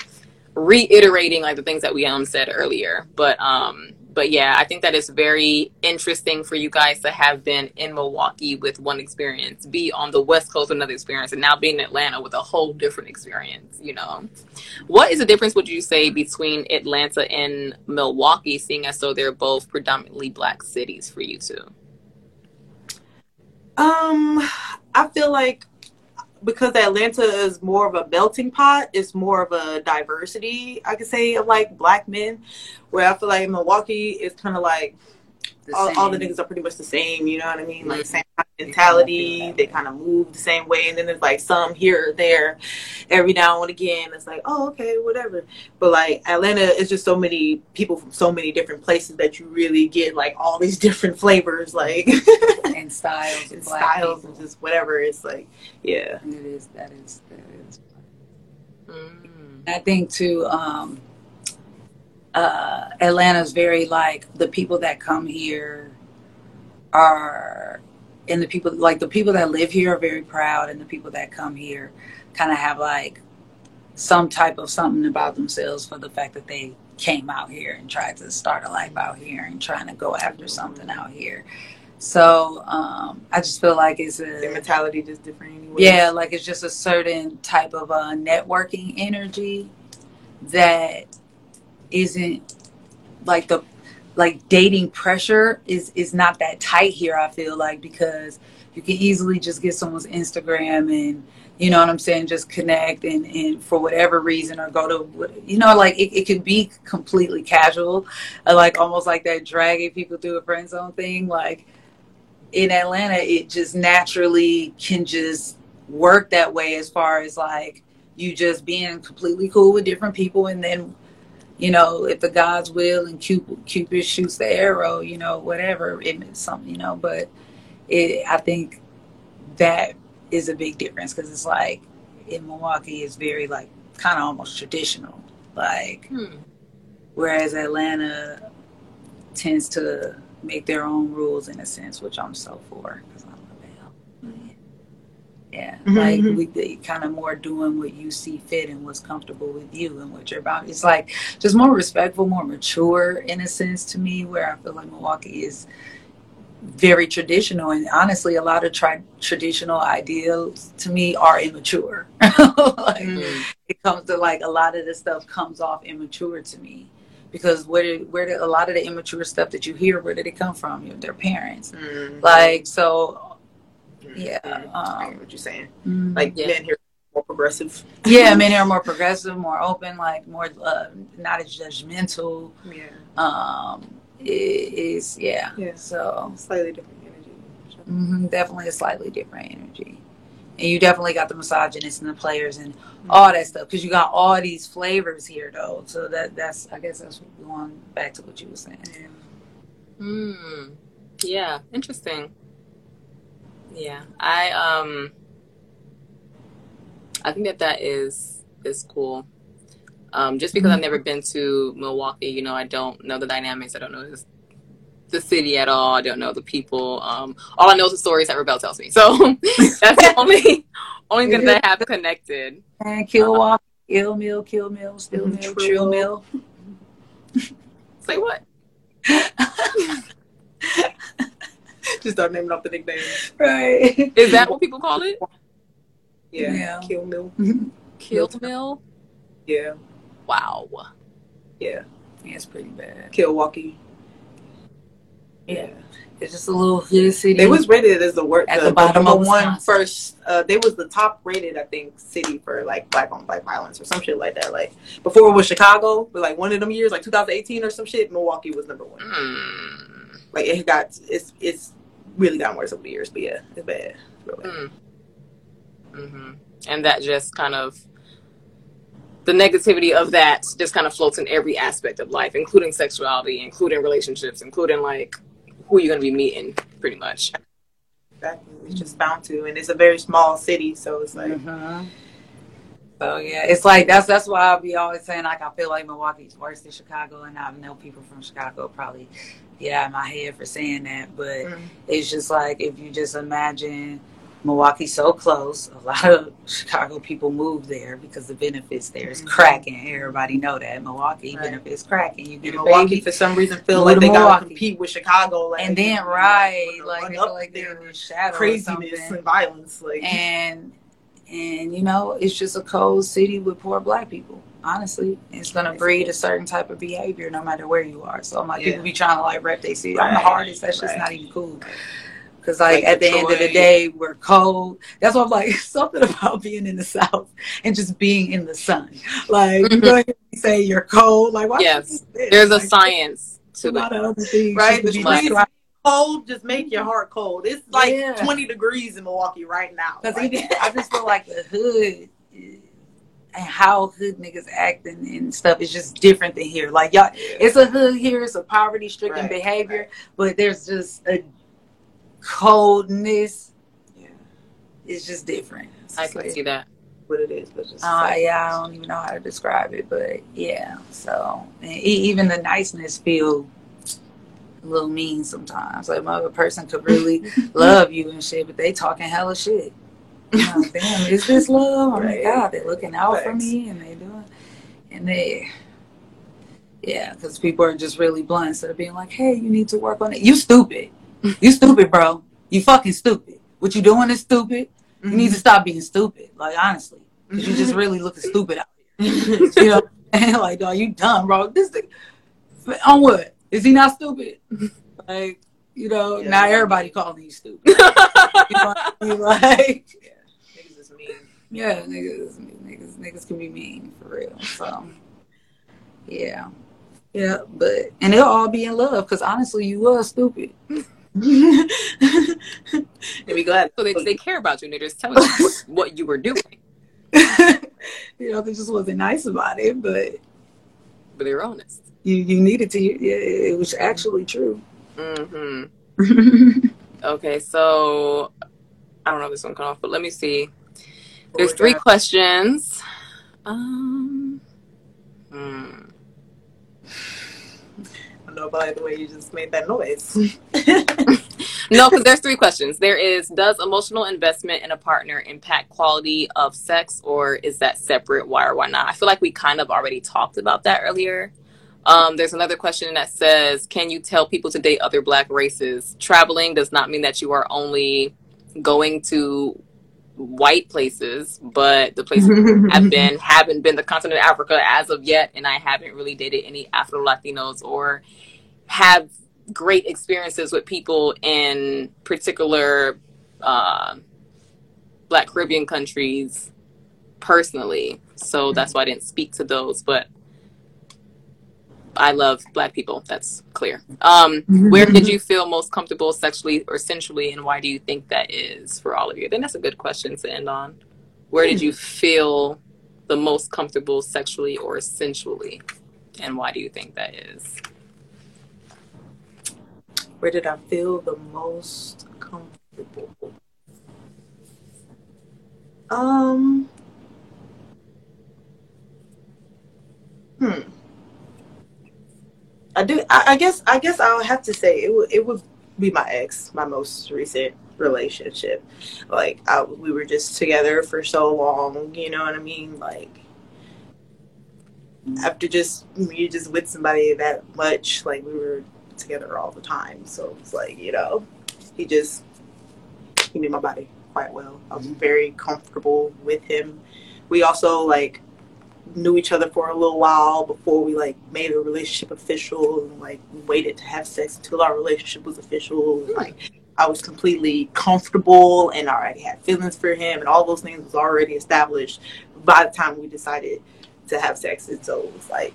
reiterating like the things that we um said earlier. But um but yeah, I think that is very interesting for you guys to have been in Milwaukee with one experience, be on the West Coast with another experience, and now being in Atlanta with a whole different experience. You know, what is the difference? Would you say between Atlanta and Milwaukee, seeing as though they're both predominantly black cities for you two? Um, I feel like because Atlanta is more of a melting pot, it's more of a diversity, I could say, of like black men. Where I feel like Milwaukee is kind of like all, all, the niggas are pretty much the same, you know what I mean? Like same kind of mentality, they kind of move the same way, and then there's like some here or there, every now and again. It's like, oh, okay, whatever. But like Atlanta is just so many people from so many different places that you really get like all these different flavors, like and styles, and styles, people. and just whatever. It's like, yeah, it is. That is. That is. Mm. I think too. Um, uh, Atlanta's very like the people that come here are, and the people like the people that live here are very proud, and the people that come here kind of have like some type of something about themselves for the fact that they came out here and tried to start a life out here and trying to go after something out here. So um, I just feel like it's a the mentality just different. Anyways. Yeah, like it's just a certain type of uh, networking energy that isn't like the like dating pressure is is not that tight here i feel like because you can easily just get someone's instagram and you know what i'm saying just connect and, and for whatever reason or go to you know like it, it could be completely casual like almost like that dragging people through a friend zone thing like in atlanta it just naturally can just work that way as far as like you just being completely cool with different people and then you know, if the God's will and Cupid, Cupid shoots the arrow, you know, whatever, it means something, you know. But it, I think that is a big difference because it's like in Milwaukee, it's very like kind of almost traditional, like, hmm. whereas Atlanta tends to make their own rules in a sense, which I'm so for yeah, mm-hmm. like mm-hmm. we, kind of more doing what you see fit and what's comfortable with you and what you're about. It's like just more respectful, more mature in a sense to me. Where I feel like Milwaukee is very traditional, and honestly, a lot of tri- traditional ideals to me are immature. like mm-hmm. it comes to like a lot of this stuff comes off immature to me because where did, where did a lot of the immature stuff that you hear where did it come from? Their parents, mm-hmm. like so yeah, um, what you're saying. Mm-hmm. Like yeah. men here more progressive. yeah, men are more progressive, more open, like more uh, not as judgmental. Yeah. Um, it is yeah. Yeah. So slightly different energy. Mm-hmm, definitely a slightly different energy. And you definitely got the misogynists and the players and mm-hmm. all that stuff because you got all these flavors here though. So that that's I guess that's going back to what you were saying. Yeah. Hmm. Yeah. Interesting. Yeah, I um, I think that that is is cool. Um, just because mm-hmm. I've never been to Milwaukee, you know, I don't know the dynamics. I don't know this, the city at all. I don't know the people. Um, all I know is the stories that Rebel tells me. So that's the only only thing that I have connected. And Milwaukee, ill mill, kill mill, still mill, trill mill. Say what? Just start naming off the nicknames. Right. Is that what people call it? Yeah. yeah. Kill Mill. Kill Mill? Yeah. Wow. Yeah. Yeah, it's pretty bad. Kill Milwaukee. Yeah. It's just a little hood city. They was rated as the worst At the, the bottom number of one Wisconsin. first. Uh, they was the top rated, I think, city for like black on black violence or some shit like that. Like before it was Chicago, but like one of them years, like 2018 or some shit, Milwaukee was number one. Mm. Like it got it's it's really gotten worse over the years, but yeah, it's bad. It's real bad. Mm. hmm And that just kind of the negativity of that just kind of floats in every aspect of life, including sexuality, including relationships, including like who you're going to be meeting, pretty much. Exactly. It's just bound to, and it's a very small city, so it's like Mhm. So yeah, it's like that's that's why I'll be always saying like I feel like Milwaukee's worse than Chicago, and I know people from Chicago probably get out of my head for saying that, but Mm. it's just like if you just imagine Milwaukee so close, a lot of Chicago people move there because the benefits there is Mhm. cracking. Everybody know that Milwaukee Right. benefits cracking. You get a Milwaukee baby, for some reason feel like they gotta compete with Chicago, like and then right, like they up like they're in the shadow craziness and violence. Like and and you know it's just a cold city with poor black people. Honestly it's going to breed a certain type of behavior no matter where you are. So i'm like Yeah. people be trying to like rep their city. I'm the hardest. That's just not even cool. Because like, Like at the end of the day we're cold. That's why i'm like something about being in the south and just being in the sun. Like you Mhm. go ahead and say you're cold. Like why Yes. There's a Like, science a to lot it. of other things Right, you could the be streets- describing. cold just make your heart cold. It's like Yeah. 20 degrees in Milwaukee right now. Because Like, even I just feel like the hood and how hood niggas acting and, and stuff is just different than here. Like y'all, it's a hood here, it's a poverty stricken Right, behavior, right. but there's just a coldness. yeah, It's just different. It's I just can like- see that. what it is, but just Uh, yeah, I don't even know how to describe it, but yeah. So and e- even the niceness feel a little mean sometimes. Like another person could really love you and shit, but they talking hella shit. You know, damn, is this love? Oh my Right. god, they're looking out for me and they doing, and they. Yeah, because people are just really blunt instead of being like, "Hey, you need to work on it." You stupid. You stupid, bro. You fucking stupid. What you doing is stupid. You need to mm-hmm. stop being stupid. Like honestly, 'Cause you just really looking stupid out here. You know, like, dog, you dumb, bro. This thing, on what? Is he not stupid? Like, you know, Yeah. now everybody calling you stupid. You know what I mean? Like, niggas is mean. yeah, niggas, niggas, niggas can be mean for real. So, yeah, yeah, but and they'll all be in love because honestly, you was stupid. And be glad. So they, they care about you and they're just telling you what, what you were doing, you know, they just wasn't nice about it, but but they were honest. You you needed to. Yeah, it was actually true. hmm Okay, so I don't know if this one cut off, but let me see. There's three questions. Um, hmm. I know by the way you just made that noise. No, because there's three questions. There is Does emotional investment in a partner impact quality of sex, or is that separate? Why or why not? I feel like we kind of already talked about that earlier. Um, there's another question that says Can you tell people to date other black races? Traveling does not mean that you are only going to white places, but the places have been haven't been the continent of Africa as of yet, and I haven't really dated any Afro Latinos or have great experiences with people in particular uh, Black Caribbean countries personally. So that's why I didn't speak to those, but I love Black people. That's clear. Um, where did you feel most comfortable sexually or sensually, and why do you think that is for all of you? Then that's a good question to end on. Where did you feel the most comfortable sexually or sensually, and why do you think that is? Where did I feel the most comfortable? Um. Hmm. I do. I, I guess. I guess I'll have to say it would. It would be my ex, my most recent relationship. Like I, we were just together for so long. You know what I mean? Like after just you just with somebody that much, like we were together all the time. So it's like you know, he just he knew my body quite well. I was very comfortable with him. We also like knew each other for a little while before we like made a relationship official and like waited to have sex until our relationship was official. And, like I was completely comfortable and I already had feelings for him and all those things was already established by the time we decided to have sex. And so it was like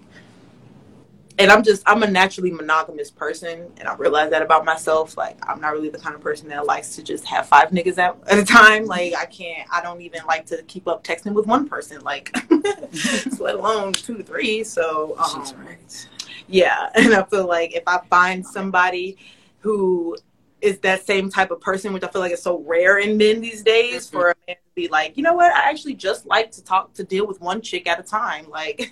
and I'm just I'm a naturally monogamous person, and I realize that about myself. Like I'm not really the kind of person that likes to just have five niggas at, at a time. Like I can't. I don't even like to keep up texting with one person. Like let alone two to three. So um, right. yeah, and I feel like if I find somebody who is that same type of person, which I feel like is so rare in men these days, mm-hmm. for a man be like, you know what, I actually just like to talk to deal with one chick at a time. Like,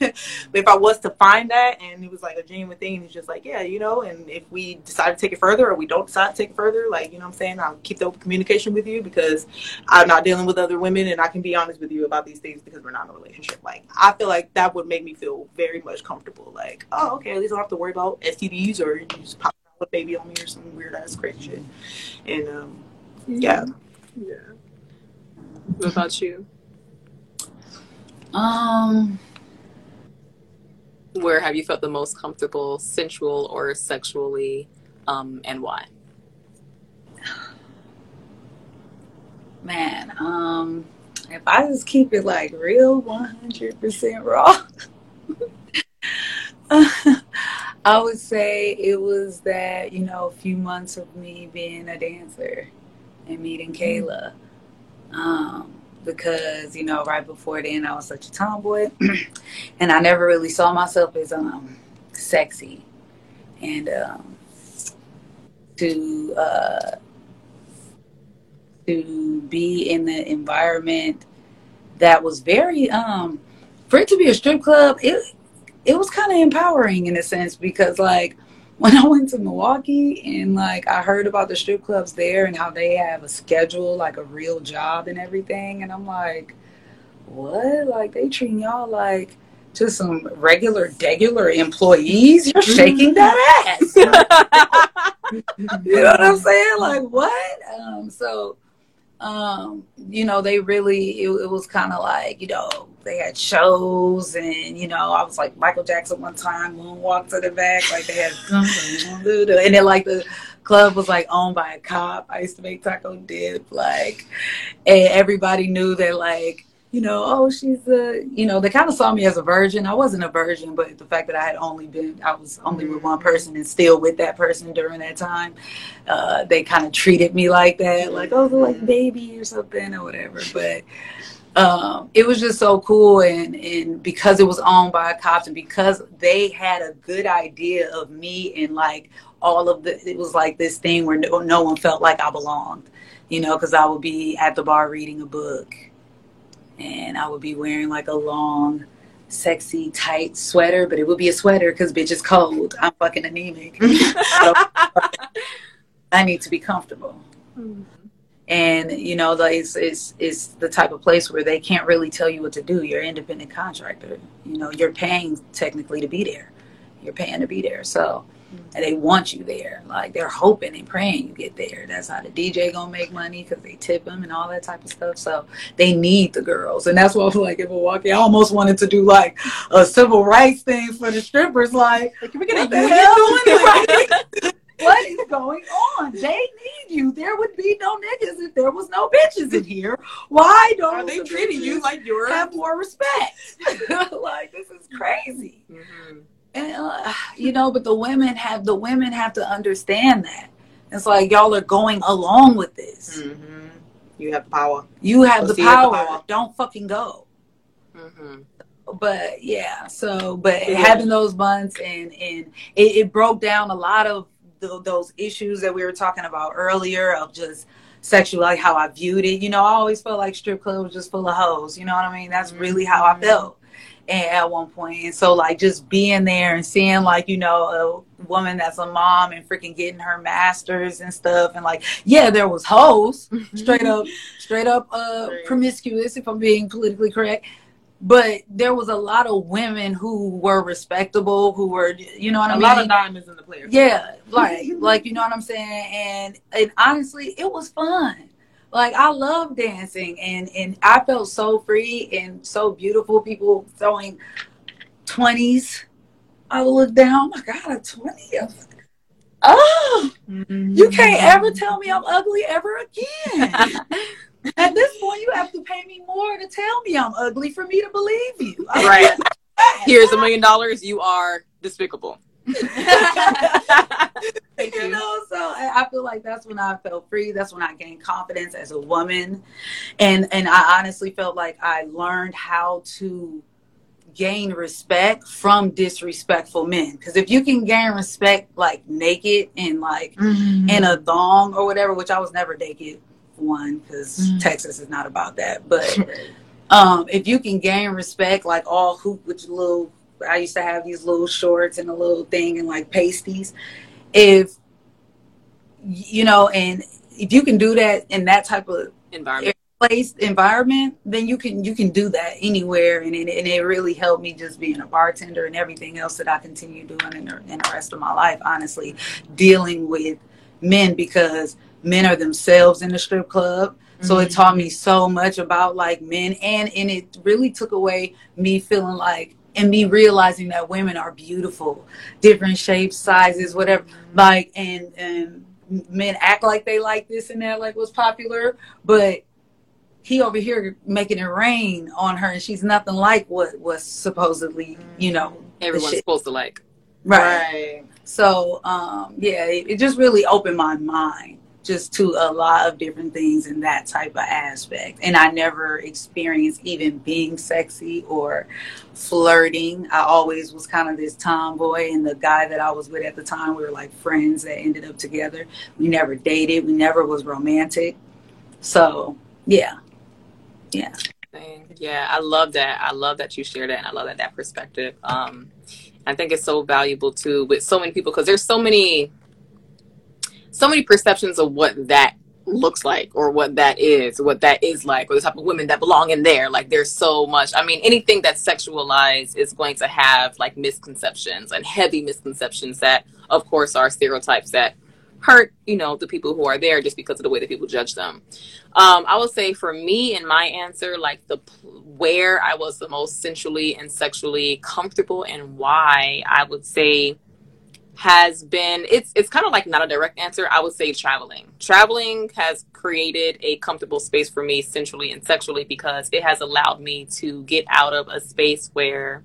if I was to find that and it was like a genuine thing, he's just like, yeah, you know, and if we decide to take it further or we don't decide to take it further, like, you know I'm saying? I'll keep the open communication with you because I'm not dealing with other women and I can be honest with you about these things because we're not in a relationship. Like, I feel like that would make me feel very much comfortable. Like, oh, okay, at least I don't have to worry about STDs or just pop a baby on me or some weird ass crazy shit. And um, yeah. Yeah. What about you? Um where have you felt the most comfortable sensual or sexually um and why? Man, um if I just keep it like real 100% raw I would say it was that, you know, a few months of me being a dancer and meeting mm-hmm. Kayla. Um, because, you know, right before then I was such a tomboy and I never really saw myself as um sexy. And um to uh to be in the environment that was very um for it to be a strip club, it it was kind of empowering in a sense because like when I went to Milwaukee and like I heard about the strip clubs there and how they have a schedule, like a real job and everything, and I'm like, what? Like they treating y'all like just some regular, regular employees? You're shaking that ass. you know what I'm saying? Like what? Um, so um, you know, they really, it, it was kind of like, you know, they had shows and, you know, I was like Michael Jackson one time, moonwalk to the back, like they had, and then like the club was like owned by a cop. I used to make taco dip, like, and everybody knew that like, you know, oh, she's a, you know, they kind of saw me as a virgin. I wasn't a virgin, but the fact that I had only been, I was only with one person and still with that person during that time, uh, they kind of treated me like that, like, oh, like baby or something or whatever. But um, it was just so cool. And, and because it was owned by cops and because they had a good idea of me and like all of the, it was like this thing where no, no one felt like I belonged, you know, because I would be at the bar reading a book and I would be wearing like a long, sexy, tight sweater, but it would be a sweater because bitch is cold. I'm fucking anemic. so, I need to be comfortable. Mm-hmm. And you know, like it's, it's it's the type of place where they can't really tell you what to do. You're an independent contractor. You know, you're paying technically to be there. You're paying to be there. So and they want you there. Like they're hoping and praying you get there. That's how the DJ gonna make money because they tip them and all that type of stuff. So they need the girls, and that's why I feel like in Milwaukee, I almost wanted to do like a civil rights thing for the strippers. Like, can we get a union what is going on? They need you. There would be no niggas if there was no bitches in here. Why don't Are they the treating you like you're have more respect? like this is crazy. Mm-hmm and uh, you know but the women have the women have to understand that it's like y'all are going along with this mm-hmm. you have power you have the power. the power. don't fucking go mm-hmm. but yeah so but yeah. having those months and and it, it broke down a lot of the, those issues that we were talking about earlier of just sexual like how i viewed it you know i always felt like strip club was just full of hoes you know what i mean that's really how i mm-hmm. felt at one point. And so like just being there and seeing like, you know, a woman that's a mom and freaking getting her masters and stuff and like, yeah, there was hoes, straight up straight up uh promiscuous if I'm being politically correct. But there was a lot of women who were respectable, who were, you know what a I mean. A lot of diamonds in the player. Yeah, like, like you know what I'm saying. And and honestly, it was fun. Like I love dancing and and I felt so free and so beautiful. People throwing twenties. I would look down. Oh my God, a twenty. Oh, mm-hmm. you can't ever tell me I'm ugly ever again. At this point, you have to pay me more to tell me I'm ugly for me to believe you. Right. Here's a million dollars. You are despicable. You know, so I feel like that's when I felt free. That's when I gained confidence as a woman, and and I honestly felt like I learned how to gain respect from disrespectful men. Because if you can gain respect like naked and like mm-hmm. in a thong or whatever, which I was never naked one because mm-hmm. Texas is not about that, but. um, if you can gain respect, like all hoop with little I used to have these little shorts and a little thing and like pasties. If you know, and if you can do that in that type of environment place environment, then you can you can do that anywhere, and it, and it really helped me just being a bartender and everything else that I continue doing in the, in the rest of my life. Honestly, dealing with men because men are themselves in the strip club. So mm-hmm. it taught me so much about like men and and it really took away me feeling like and me realizing that women are beautiful, different shapes, sizes, whatever. Like, and and men act like they like this and that, like was popular, but he over here making it rain on her, and she's nothing like what was supposedly, you know, everyone's supposed to like. Right. right. So, um, yeah, it, it just really opened my mind just to a lot of different things in that type of aspect. And I never experienced even being sexy or flirting. I always was kind of this tomboy, and the guy that I was with at the time, we were like friends that ended up together. We never dated, we never was romantic. So, yeah. Yeah. Yeah, I love that. I love that you share that, and I love that that perspective. Um, I think it's so valuable too with so many people because there's so many so many perceptions of what that looks like or what that is what that is like or the type of women that belong in there. Like there's so much. I mean anything that's sexualized is going to have like misconceptions and heavy misconceptions that of course are stereotypes that hurt you know the people who are there just because of the way that people judge them. Um i would say for me in my answer like the where i was the most sensually and sexually comfortable and why i would say has been it's it's kind of like not a direct answer. I would say traveling. Traveling has created a comfortable space for me sensually and sexually because it has allowed me to get out of a space where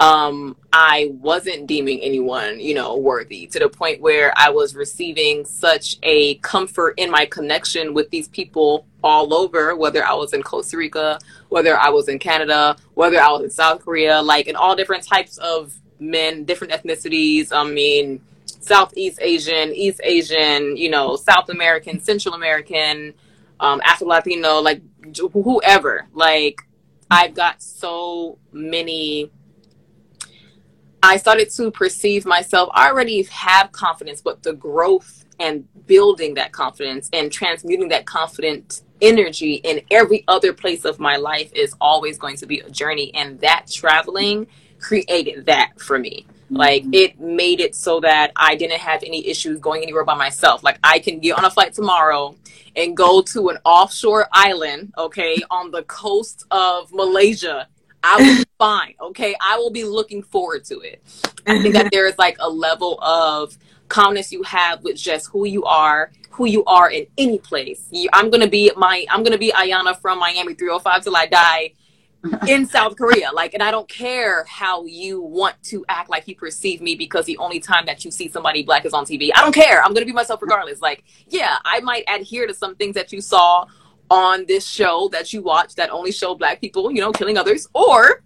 um i wasn't deeming anyone you know worthy to the point where i was receiving such a comfort in my connection with these people all over whether i was in costa rica whether i was in canada whether i was in south korea like in all different types of men, different ethnicities. I mean, Southeast Asian, East Asian, you know, South American, Central American, um, Afro Latino, like whoever. Like, I've got so many. I started to perceive myself. I already have confidence, but the growth and building that confidence and transmuting that confident energy in every other place of my life is always going to be a journey. And that traveling created that for me. Like mm-hmm. it made it so that I didn't have any issues going anywhere by myself. Like I can get on a flight tomorrow and go to an offshore island, okay, on the coast of Malaysia. I will be fine, okay? I will be looking forward to it. I think that there is like a level of calmness you have with just who you are, who you are in any place. You, I'm gonna be my I'm gonna be Iyanna from Miami 305 till I die in South Korea. Like, and I don't care how you want to act like you perceive me because the only time that you see somebody black is on TV. I don't care. I'm going to be myself regardless. Like, yeah, I might adhere to some things that you saw on this show that you watch that only show black people, you know, killing others, or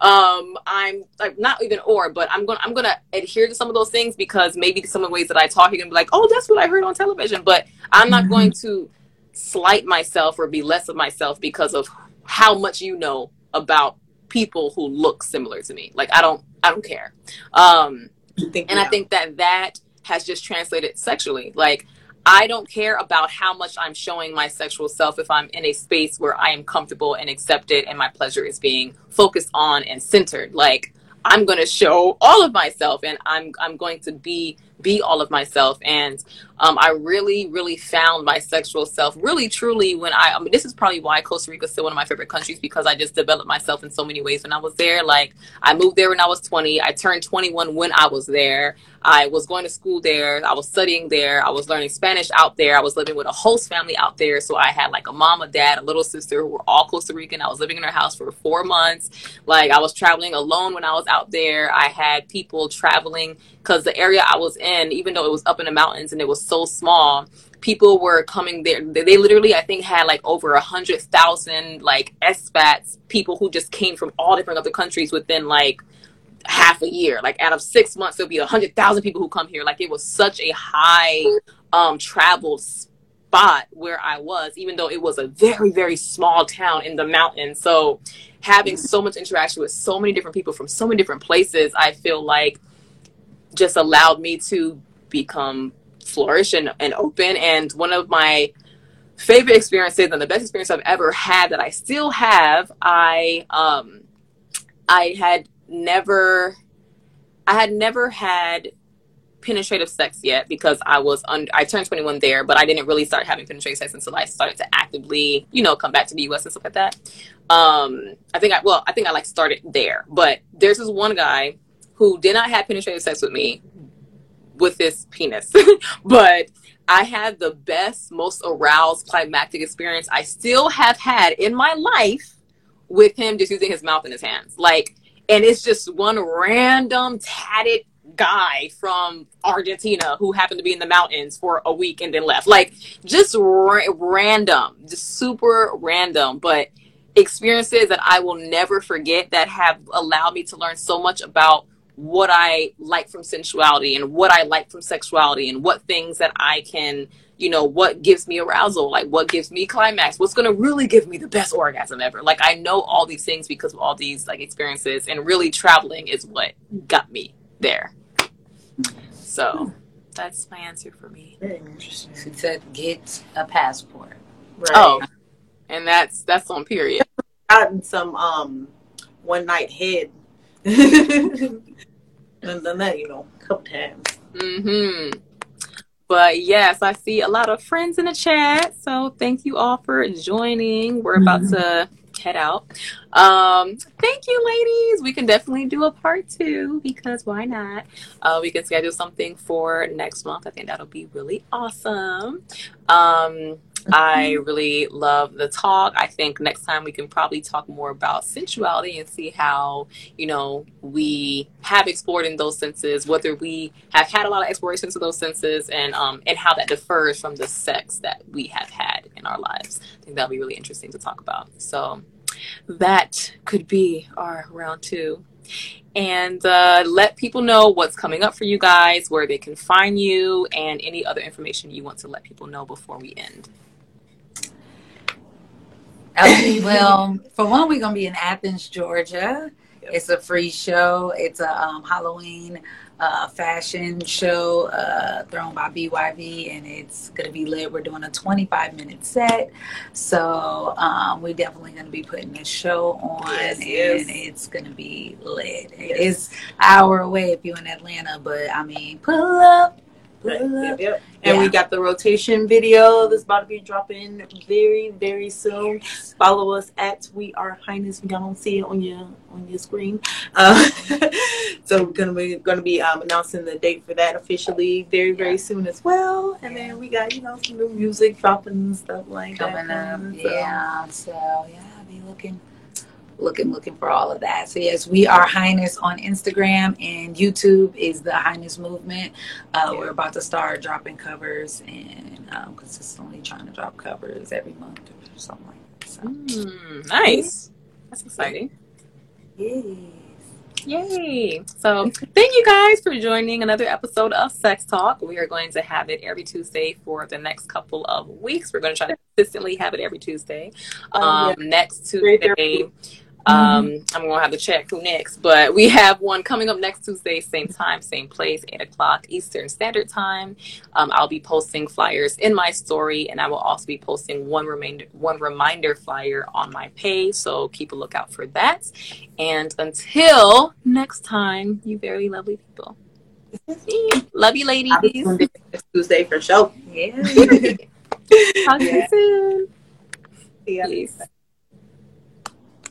um i'm like not even or but i'm gonna i'm gonna adhere to some of those things because maybe some of the ways that i talk you're gonna be like oh that's what i heard on television but i'm not mm-hmm. going to slight myself or be less of myself because of how much you know about people who look similar to me. Like I don't I don't care. Um and. I think that that has just translated sexually. Like I don't care about how much I'm showing my sexual self if I'm in a space where I am comfortable and accepted and my pleasure is being focused on and centered. Like I'm going to show all of myself and I'm I'm going to be be all of myself and Um, I really, really found my sexual self really, truly when I, I mean, this is probably why Costa Rica is still one of my favorite countries because I just developed myself in so many ways when I was there. Like, I moved there when I was 20. I turned 21 when I was there. I was going to school there. I was studying there. I was learning Spanish out there. I was living with a host family out there. So I had like a mom, a dad, a little sister who were all Costa Rican. I was living in their house for four months. Like I was traveling alone when I was out there. I had people traveling because the area I was in, even though it was up in the mountains and it was so small, people were coming there. They literally, I think, had like over a hundred thousand like expats, people who just came from all different other countries within like half a year. Like out of six months, there'll be a hundred thousand people who come here. Like it was such a high um traveled spot where I was, even though it was a very, very small town in the mountains. So having so much interaction with so many different people from so many different places, I feel like just allowed me to become flourish and, and open. And one of my favorite experiences and the best experience I've ever had that I still have, I um I had never I had never had penetrative sex yet because I was under I turned 21 there, but I didn't really start having penetrative sex until I started to actively, you know, come back to the US and stuff like that. Um I think I well, I think I like started there. But there's this one guy who did not have penetrative sex with me with this penis. but I had the best, most aroused climactic experience I still have had in my life with him just using his mouth and his hands. Like and it's just one random tatted guy from Argentina who happened to be in the mountains for a week and then left. Like just ra- random, just super random, but experiences that I will never forget that have allowed me to learn so much about what I like from sensuality and what I like from sexuality and what things that I can you know, what gives me arousal, like what gives me climax, what's going to really give me the best orgasm ever. Like I know all these things because of all these like experiences and really traveling is what got me there. So that's my answer for me. Very interesting. She said, get a passport. Right. Oh, and that's that's on period. gotten some um one night head. and done that, you know, a couple times. Mm-hmm. But yes, I see a lot of friends in the chat. So thank you all for joining. We're about Mhm. to head out. Um, thank you, ladies. We can definitely do a part two because why not? Uh, we can schedule something for next month. I think that'll be really awesome. Um, I really love the talk. I think next time we can probably talk more about sensuality and see how, you know, we have explored in those senses, whether we have had a lot of explorations of those senses and um and how that differs from the sex that we have had in our lives. I think that'll be really interesting to talk about. So that could be our round two. And uh, let people know what's coming up for you guys, where they can find you, and any other information you want to let people know before we end. Okay, well, for one, we're gonna be in Athens, Georgia. It's a free show. It's a um, Halloween uh, fashion show uh, thrown by BYV, and it's gonna be lit. We're doing a 25 minute set, so um, we're definitely gonna be putting this show on, Yes, and yes. it's gonna be lit. Yes. It's hour away if you're in Atlanta, but I mean, pull up, Right, yep, yep. And Yeah. we got the rotation video that's about to be dropping very, very soon. Follow us at We Are Highness. You don't see it on your on your screen. Uh, so we're gonna be gonna be um, announcing the date for that officially very, very soon as well. And then we got you know some new music dropping and stuff like coming that. up. So, Yeah. So yeah, be looking looking looking for all of that. So yes, we are Highness on Instagram and YouTube is the Highness Movement. Uh, We're about to start dropping covers and um, consistently trying to drop covers every month or something like that. So Mm, nice. That's exciting. yes. Yay! So, thank you guys for joining another episode of Sex Talk. We are going to have it every Tuesday for the next couple of weeks. We're going to try to consistently have it every Tuesday. Um, Um, next Great. Tuesday, um, I'm going to have to check who next, but we have one coming up next Tuesday, same time, same place, 8 o'clock Eastern Standard Time. Um, I'll be posting flyers in my story, and I will also be posting one reminder, one reminder flyer on my page. So keep a lookout for that. And until next time, you very lovely people. Love you, ladies. Tuesday for show. Yeah. Talk to you soon. See ya. Peace.